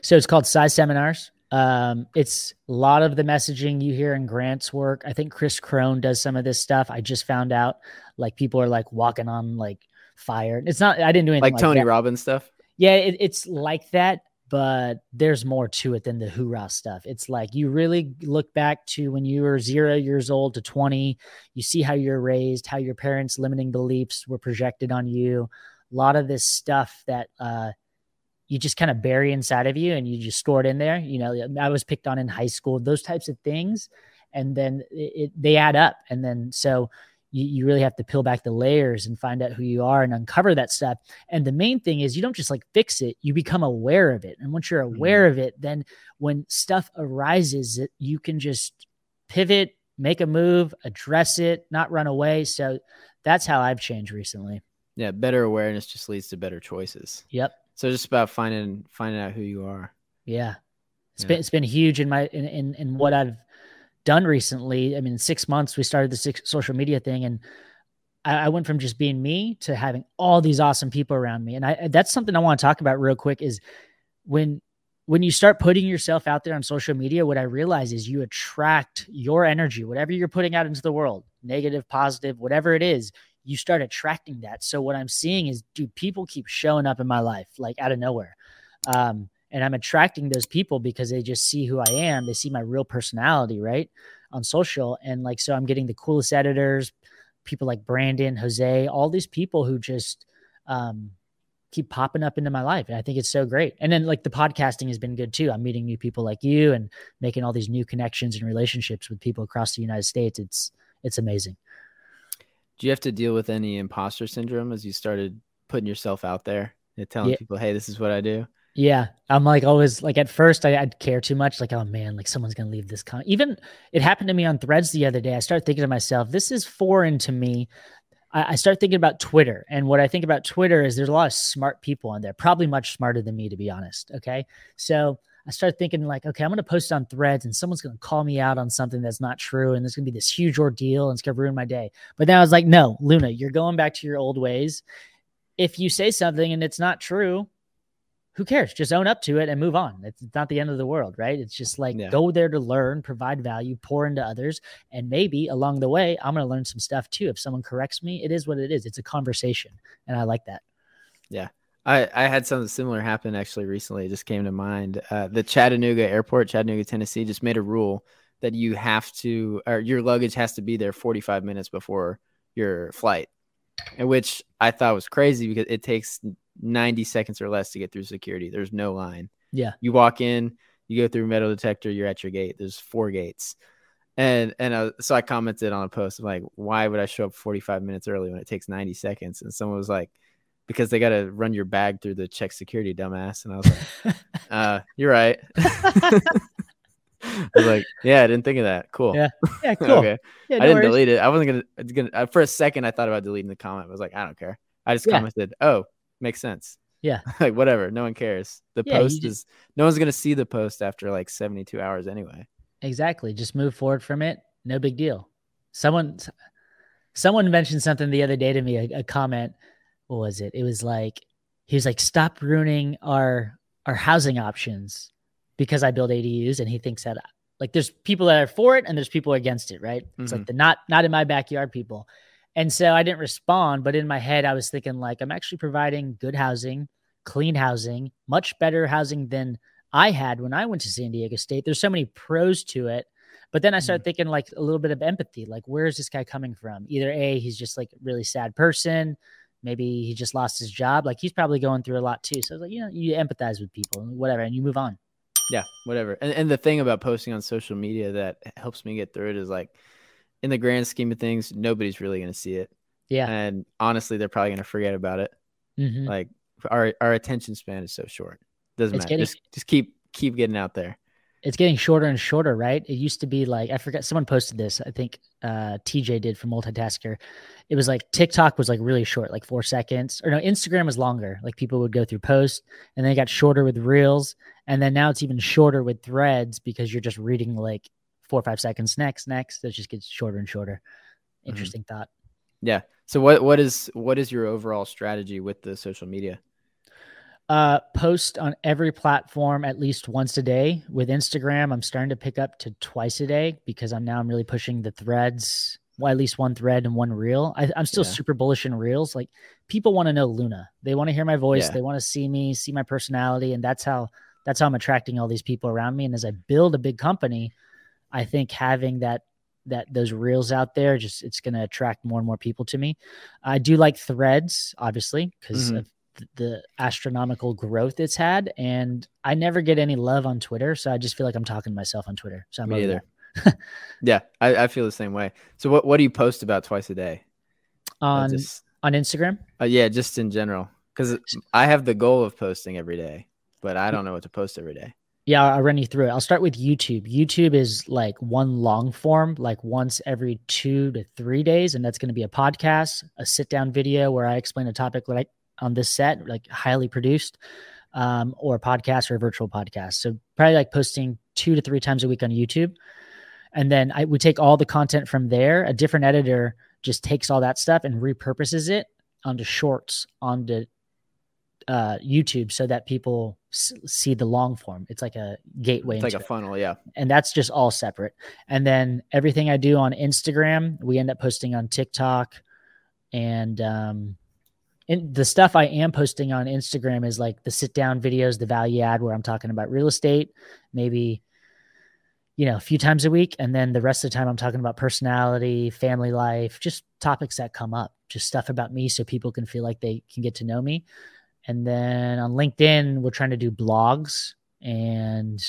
So it's called PSI Seminars. Um, it's a lot of the messaging you hear in Grant's work. I think Chris Crone does some of this stuff. I just found out like people are like walking on like fire. It's not. I didn't do anything like like, tony that. robbins stuff Yeah, it, it's like that, but there's more to it than the hoorah stuff. It's like you really look back to when you were zero years old to 20. You see how you're raised, how your parents' limiting beliefs were projected on you. A lot of this stuff that uh, you just kind of bury inside of you and you just store it in there. You know, I was picked on in high school, those types of things. And then it, it, they add up. And then so you, you really have to peel back the layers and find out who you are and uncover that stuff. And the main thing is you don't just like fix it, you become aware of it. And once you're aware mm-hmm. of it, then when stuff arises, you can just pivot, make a move, address it, not run away. So that's how I've changed recently. yeah better awareness just leads to better choices Yep. So just about finding finding out who you are Yeah. It's Yeah. been it's been huge in my in, in in what I've done recently. I mean, six months we started the six social media thing and I, I went from just being me to having all these awesome people around me. And I that's something I want to talk about real quick is when when you start putting yourself out there on social media, what I realize is you attract your energy, whatever you're putting out into the world, negative, positive, whatever it is, you start attracting that. So what I'm seeing is, dude, people keep showing up in my life like out of nowhere. Um, and I'm attracting those people because they just see who I am. They see my real personality, right? On social. And like, so I'm getting the coolest editors, people like Brandon, Jose, all these people who just um, keep popping up into my life. And I think it's so great. And then like the podcasting has been good too. I'm meeting new people like you and making all these new connections and relationships with people across the United States. It's it's amazing. Do you have to deal with any imposter syndrome as you started putting yourself out there and telling yeah. people, hey, this is what I do? Yeah, I'm like always like at first I, would care too much. Like, oh man, like someone's gonna leave this comment. Even it happened to me on Threads the other day. I started thinking to myself, this is foreign to me. I, I start thinking about Twitter, and what I think about Twitter is there's a lot of smart people on there, probably much smarter than me, to be honest. Okay, so I started thinking like, okay, I'm gonna post on Threads, and someone's gonna call me out on something that's not true, and there's gonna be this huge ordeal, and it's gonna ruin my day. But then I was like, no, Luna, you're going back to your old ways. If you say something and it's not true, who cares? Just own up to it and move on. It's not the end of the world, right? It's just like yeah. go there to learn, provide value, pour into others. And maybe along the way, I'm going to learn some stuff too. If someone corrects me, it is what it is. It's a conversation. And I like that. Yeah. I, I had something similar happen actually recently. It just came to mind. Uh, the Chattanooga airport, Chattanooga, Tennessee, just made a rule that you have to, or your luggage has to be there 45 minutes before your flight, and which I thought was crazy because it takes 90 seconds or less to get through security. There's no line. Yeah. You walk in, you go through metal detector, you're at your gate. There's four gates. And and uh, so I commented on a post like, why would I show up 45 minutes early when it takes 90 seconds? And someone was like, because they got to run your bag through the check security, dumbass. And I was like, uh, you're right. I was like, yeah, I didn't think of that. Cool. Yeah. Yeah. Cool. okay. Yeah, no I didn't worries. delete it. I wasn't gonna. gonna uh, for a second, I thought about deleting the comment. I was like, I don't care. I just yeah. commented, oh, makes sense. Yeah. like whatever. No one cares. The yeah, post just, is no one's gonna see the post after like 72 hours anyway. Exactly. Just move forward from it. No big deal. Someone someone mentioned something the other day to me, a, a comment. What was it? It was like he was like, stop ruining our our housing options because I build ADUs and he thinks that like there's people that are for it and there's people against it, right? It's mm-hmm. like the not not in my backyard people. And so I didn't respond, but in my head, I was thinking, like, I'm actually providing good housing, clean housing, much better housing than I had when I went to San Diego State. There's so many pros to it. But then I started mm. thinking, like, a little bit of empathy. Like, where is this guy coming from? Either A, he's just like a really sad person. Maybe he just lost his job. Like, he's probably going through a lot too. So I was like, you know, you empathize with people and whatever, and you move on. Yeah, whatever. And, and the thing about posting on social media that helps me get through it is like, in the grand scheme of things, nobody's really going to see it. Yeah. And honestly, they're probably going to forget about it. Mm-hmm. Like our our attention span is so short. Doesn't it's matter. Getting, just just keep keep getting out there. It's getting shorter and shorter, right? It used to be like I forget someone posted this. I think uh, TJ did for Multitasker. It was like TikTok was like really short, like four seconds, or no, Instagram was longer. Like people would go through posts, and then it got shorter with Reels, and then now it's even shorter with Threads because you're just reading like four or five seconds next, next. It just gets shorter and shorter. Mm-hmm. Interesting mm-hmm. thought. Yeah. So what what is what is your overall strategy with the social media? Uh, post on every platform at least once a day. With Instagram, I'm starting to pick up to twice a day because I'm now I'm really pushing the threads. Well, at least one thread and one reel. I, am still yeah. super bullish in reels. Like people want to know Luna. They want to hear my voice. Yeah. They want to see me, see my personality, and that's how that's how I'm attracting all these people around me. And as I build a big company, I think having that that those reels out there just it's going to attract more and more people to me i do like threads obviously because mm-hmm. of the astronomical growth it's had and i never get any love on twitter so i just feel like i'm talking to myself on twitter so i'm me either yeah I, I, feel the same way. So what, what do you post about twice a day? On just, on instagram? Uh, yeah just in general because i have the goal of posting every day but i don't know what to post every day. Yeah, I'll run you through it. I'll start with YouTube. YouTube is like one long form, like once every two to three days, and that's going to be a podcast, a sit down video where I explain a topic like on this set, like highly produced, um, or a podcast or a virtual podcast. So probably like posting two to three times a week on YouTube, and then I we take all the content from there. A different editor just takes all that stuff and repurposes it onto shorts onto uh, YouTube so that people s- see the long form. It's like a gateway. It's like a it. funnel, yeah. And that's just all separate. And then everything I do on Instagram, we end up posting on TikTok, and um, and the stuff I am posting on Instagram is like the sit down videos, the value add where I'm talking about real estate, maybe you know, a few times a week. And then the rest of the time, I'm talking about personality, family life, just topics that come up, just stuff about me so people can feel like they can get to know me And then on LinkedIn, we're trying to do blogs and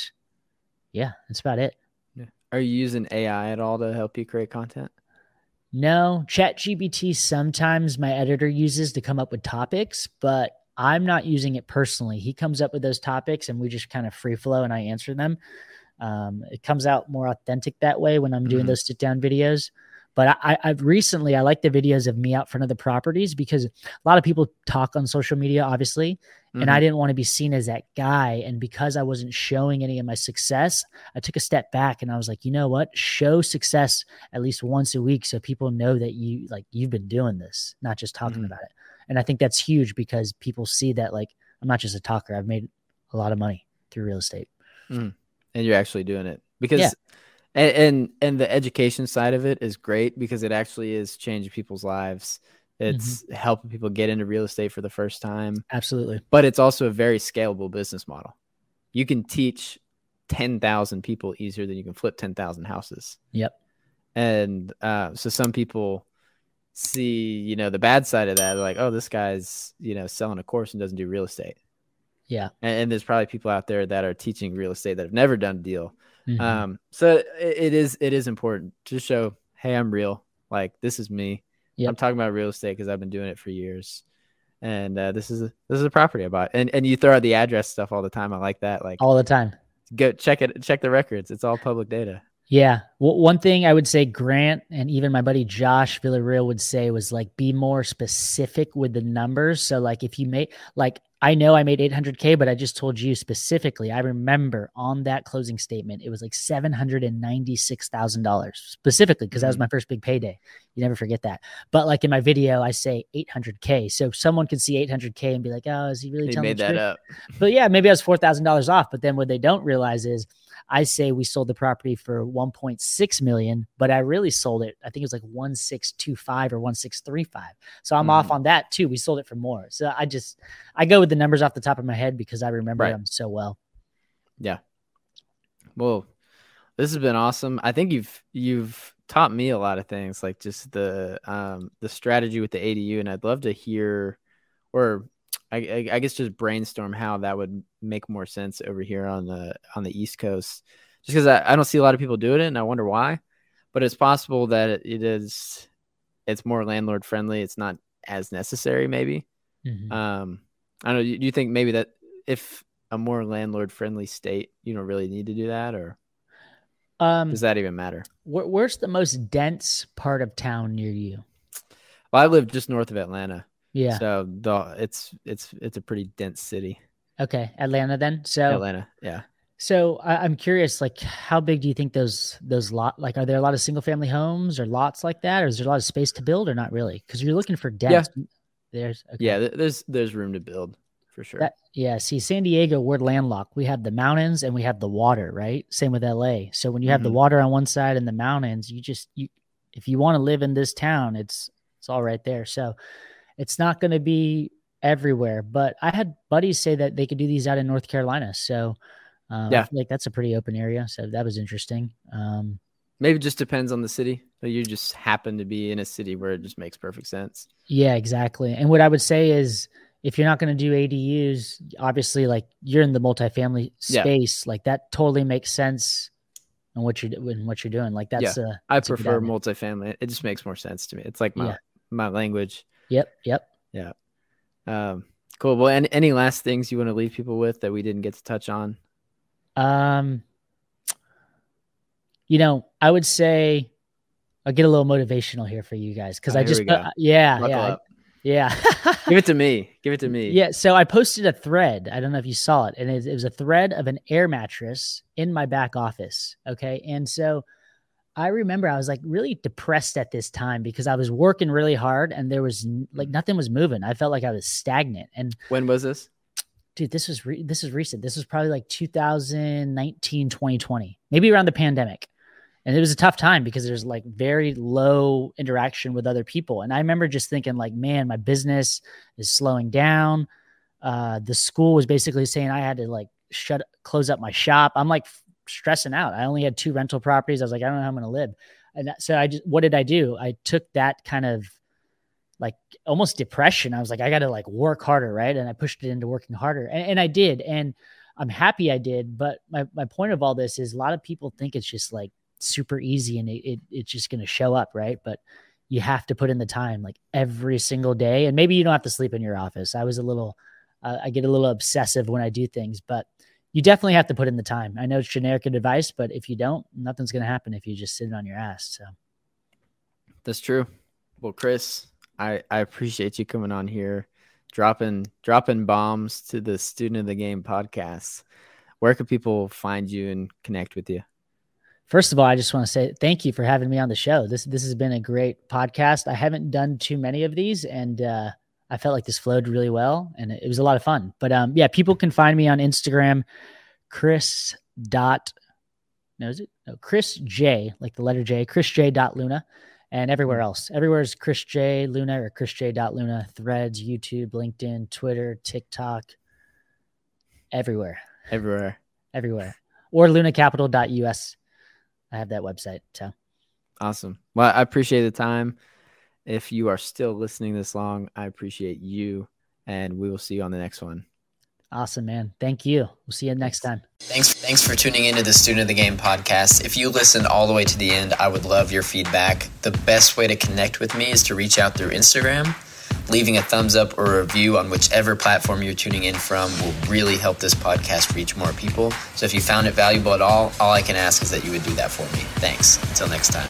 yeah, that's about it. Yeah. Are you using AI at all to help you create content? No, ChatGPT sometimes my editor uses to come up with topics, but I'm not using it personally. He comes up with those topics and we just kind of free flow and I answer them. Um, it comes out more authentic that way when I'm doing mm-hmm. those sit down videos. But I, I've recently I like the videos of me out front of the properties because a lot of people talk on social media, obviously, mm-hmm. and I mm-hmm. didn't want to be seen as that guy. And because I wasn't showing any of my success, I took a step back and I was like, you know what? Show success at least once a week so people know that you like you've been doing this, not just talking mm-hmm. about it. And I think that's huge because people see that like I'm not just a talker. I've made a lot of money through real estate. Mm. And you're actually doing it because yeah and, and and the education side of it is great because it actually is changing people's lives. It's mm-hmm. helping people get into real estate for the first time. Absolutely. But it's also a very scalable business model. You can teach 10,000 people easier than you can flip 10,000 houses. Yep. And uh, so some people see you know the bad side of that. They're like oh this guy's you know selling a course and doesn't do real estate. Yeah. And, and there's probably people out there that are teaching real estate that have never done a deal Mm-hmm. Um, so it, it is it is important to show, hey, I'm real. Like this is me. Yep. I'm talking about real estate because I've been doing it for years, and uh, this is a, this is a property I bought. And and you throw out the address stuff all the time. I like that. Like all the time. Go check it. Check the records. It's all public data. Yeah. Well, one thing I would say Grant and even my buddy Josh Villarreal would say was like be more specific with the numbers. So like if you make like I know I made 800K, but I just told you specifically. I remember on that closing statement, it was like $796,000 specifically because that was mm-hmm. my first big payday. You never forget that. But like in my video, I say 800K. So someone could see 800K and be like, oh, is he really they telling made that truth? up? But yeah, maybe I was $4,000 off. But then what they don't realize is I say we sold the property for 1.6 million, but I really sold it. I think it was like 1625 or 1635. So I'm mm. off on that too. We sold it for more. So I just I go with the numbers off the top of my head because I remember right. them so well. Yeah. Well, this has been awesome. I think you've you've taught me a lot of things, like just the um the strategy with the ADU, and I'd love to hear or I, I, guess just brainstorm how that would make more sense over here on the on the East Coast, just because I, I don't see a lot of people doing it, and I wonder why. But it's possible that it is it's more landlord friendly. It's not as necessary, maybe. Mm-hmm. Um, I don't know. Do you think maybe that if a more landlord friendly state, you don't really need to do that, or um, does that even matter? Where, where's the most dense part of town near you? Well, I live just north of Atlanta. Yeah. So the it's it's it's a pretty dense city. Okay, Atlanta then. So Atlanta, yeah. So I, am curious, like, how big do you think those those lot like are there a lot of single family homes or lots like that, or is there a lot of space to build, or not really? Because you're looking for dense. Yeah. There's okay. yeah, there's there's room to build for sure. That, yeah. See, San Diego, we're landlocked. We have the mountains and we have the water, right? Same with LA. So when you have mm-hmm. the water on one side and the mountains, you just you if you want to live in this town, it's it's all right there. So it's not going to be everywhere. But I had buddies say that they could do these out in North Carolina. So uh, yeah, like that's a pretty open area. So that was interesting. Um, Maybe it just depends on the city. You just happen to be in a city where it just makes perfect sense. Yeah, exactly. And what I would say is if you're not going to do ADUs, obviously, like you're in the multifamily space, yeah. like that totally makes sense. And what you're doing, what you're doing, like that's. Yeah. I prefer multifamily. It just makes more sense to me. It's like my yeah. my language. Yep. Yep. Yeah. Um, cool. Well, any, any last things you want to leave people with that we didn't get to touch on? Um, you know, I would say I'll get a little motivational here for you guys because oh, I just, uh, yeah, Buckle yeah, yeah. Give it to me. Give it to me. Yeah. So I posted a thread. I don't know if you saw it, and it, it was a thread of an air mattress in my back office. Okay, and so I remember I was like really depressed at this time because I was working really hard and there was like nothing was moving. I felt like I was stagnant. And when was this? Dude, this was re- this is recent. This was probably like 2019, 2020, maybe around the pandemic. And it was a tough time because there's like very low interaction with other people. And I remember just thinking like, man, my business is slowing down. Uh, the school was basically saying I had to like shut close up my shop. I'm like stressing out. I only had two rental properties. I was like, I don't know how I'm going to live. And so I just, what did I do? I took that kind of like almost depression. I was like, I got to like work harder, right? And I pushed it into working harder, and, and I did, and I'm happy I did. But my my point of all this is a lot of people think it's just like super easy and it, it it's just going to show up, right? But you have to put in the time like every single day, and maybe you don't have to sleep in your office. I was a little, uh, I get a little obsessive when I do things, but you definitely have to put in the time. I know it's generic advice, but if you don't, nothing's going to happen if you just sit on your ass. So that's true. Well, Chris, I, I appreciate you coming on here, dropping dropping bombs to the Student of the Game podcast. Where can people find you and connect with you? First of all, I just want to say thank you for having me on the show. This this has been a great podcast. I haven't done too many of these, and uh, I felt like this flowed really well, and it, was a lot of fun. But um, yeah, people can find me on Instagram, Chris dot no, is it no Chris J like the letter J, Chris J dot Luna and everywhere else. Everywhere is Chris J Luna or Chris J dot Luna, threads, YouTube, LinkedIn, Twitter, TikTok, everywhere. Everywhere. Everywhere. Or lunacapital.us. I have that website. So awesome. Well, I appreciate the time. If you are still listening this long, I appreciate you. And we will see you on the next one. Awesome, man. Thank you. We'll see you next time. Thanks thanks for tuning into the Student of the Game podcast. If you listened all the way to the end, I would love your feedback. The best way to connect with me is to reach out through Instagram. Leaving a thumbs up or a review on whichever platform you're tuning in from will really help this podcast reach more people. So if you found it valuable at all, all I can ask is that you would do that for me. Thanks. Until next time.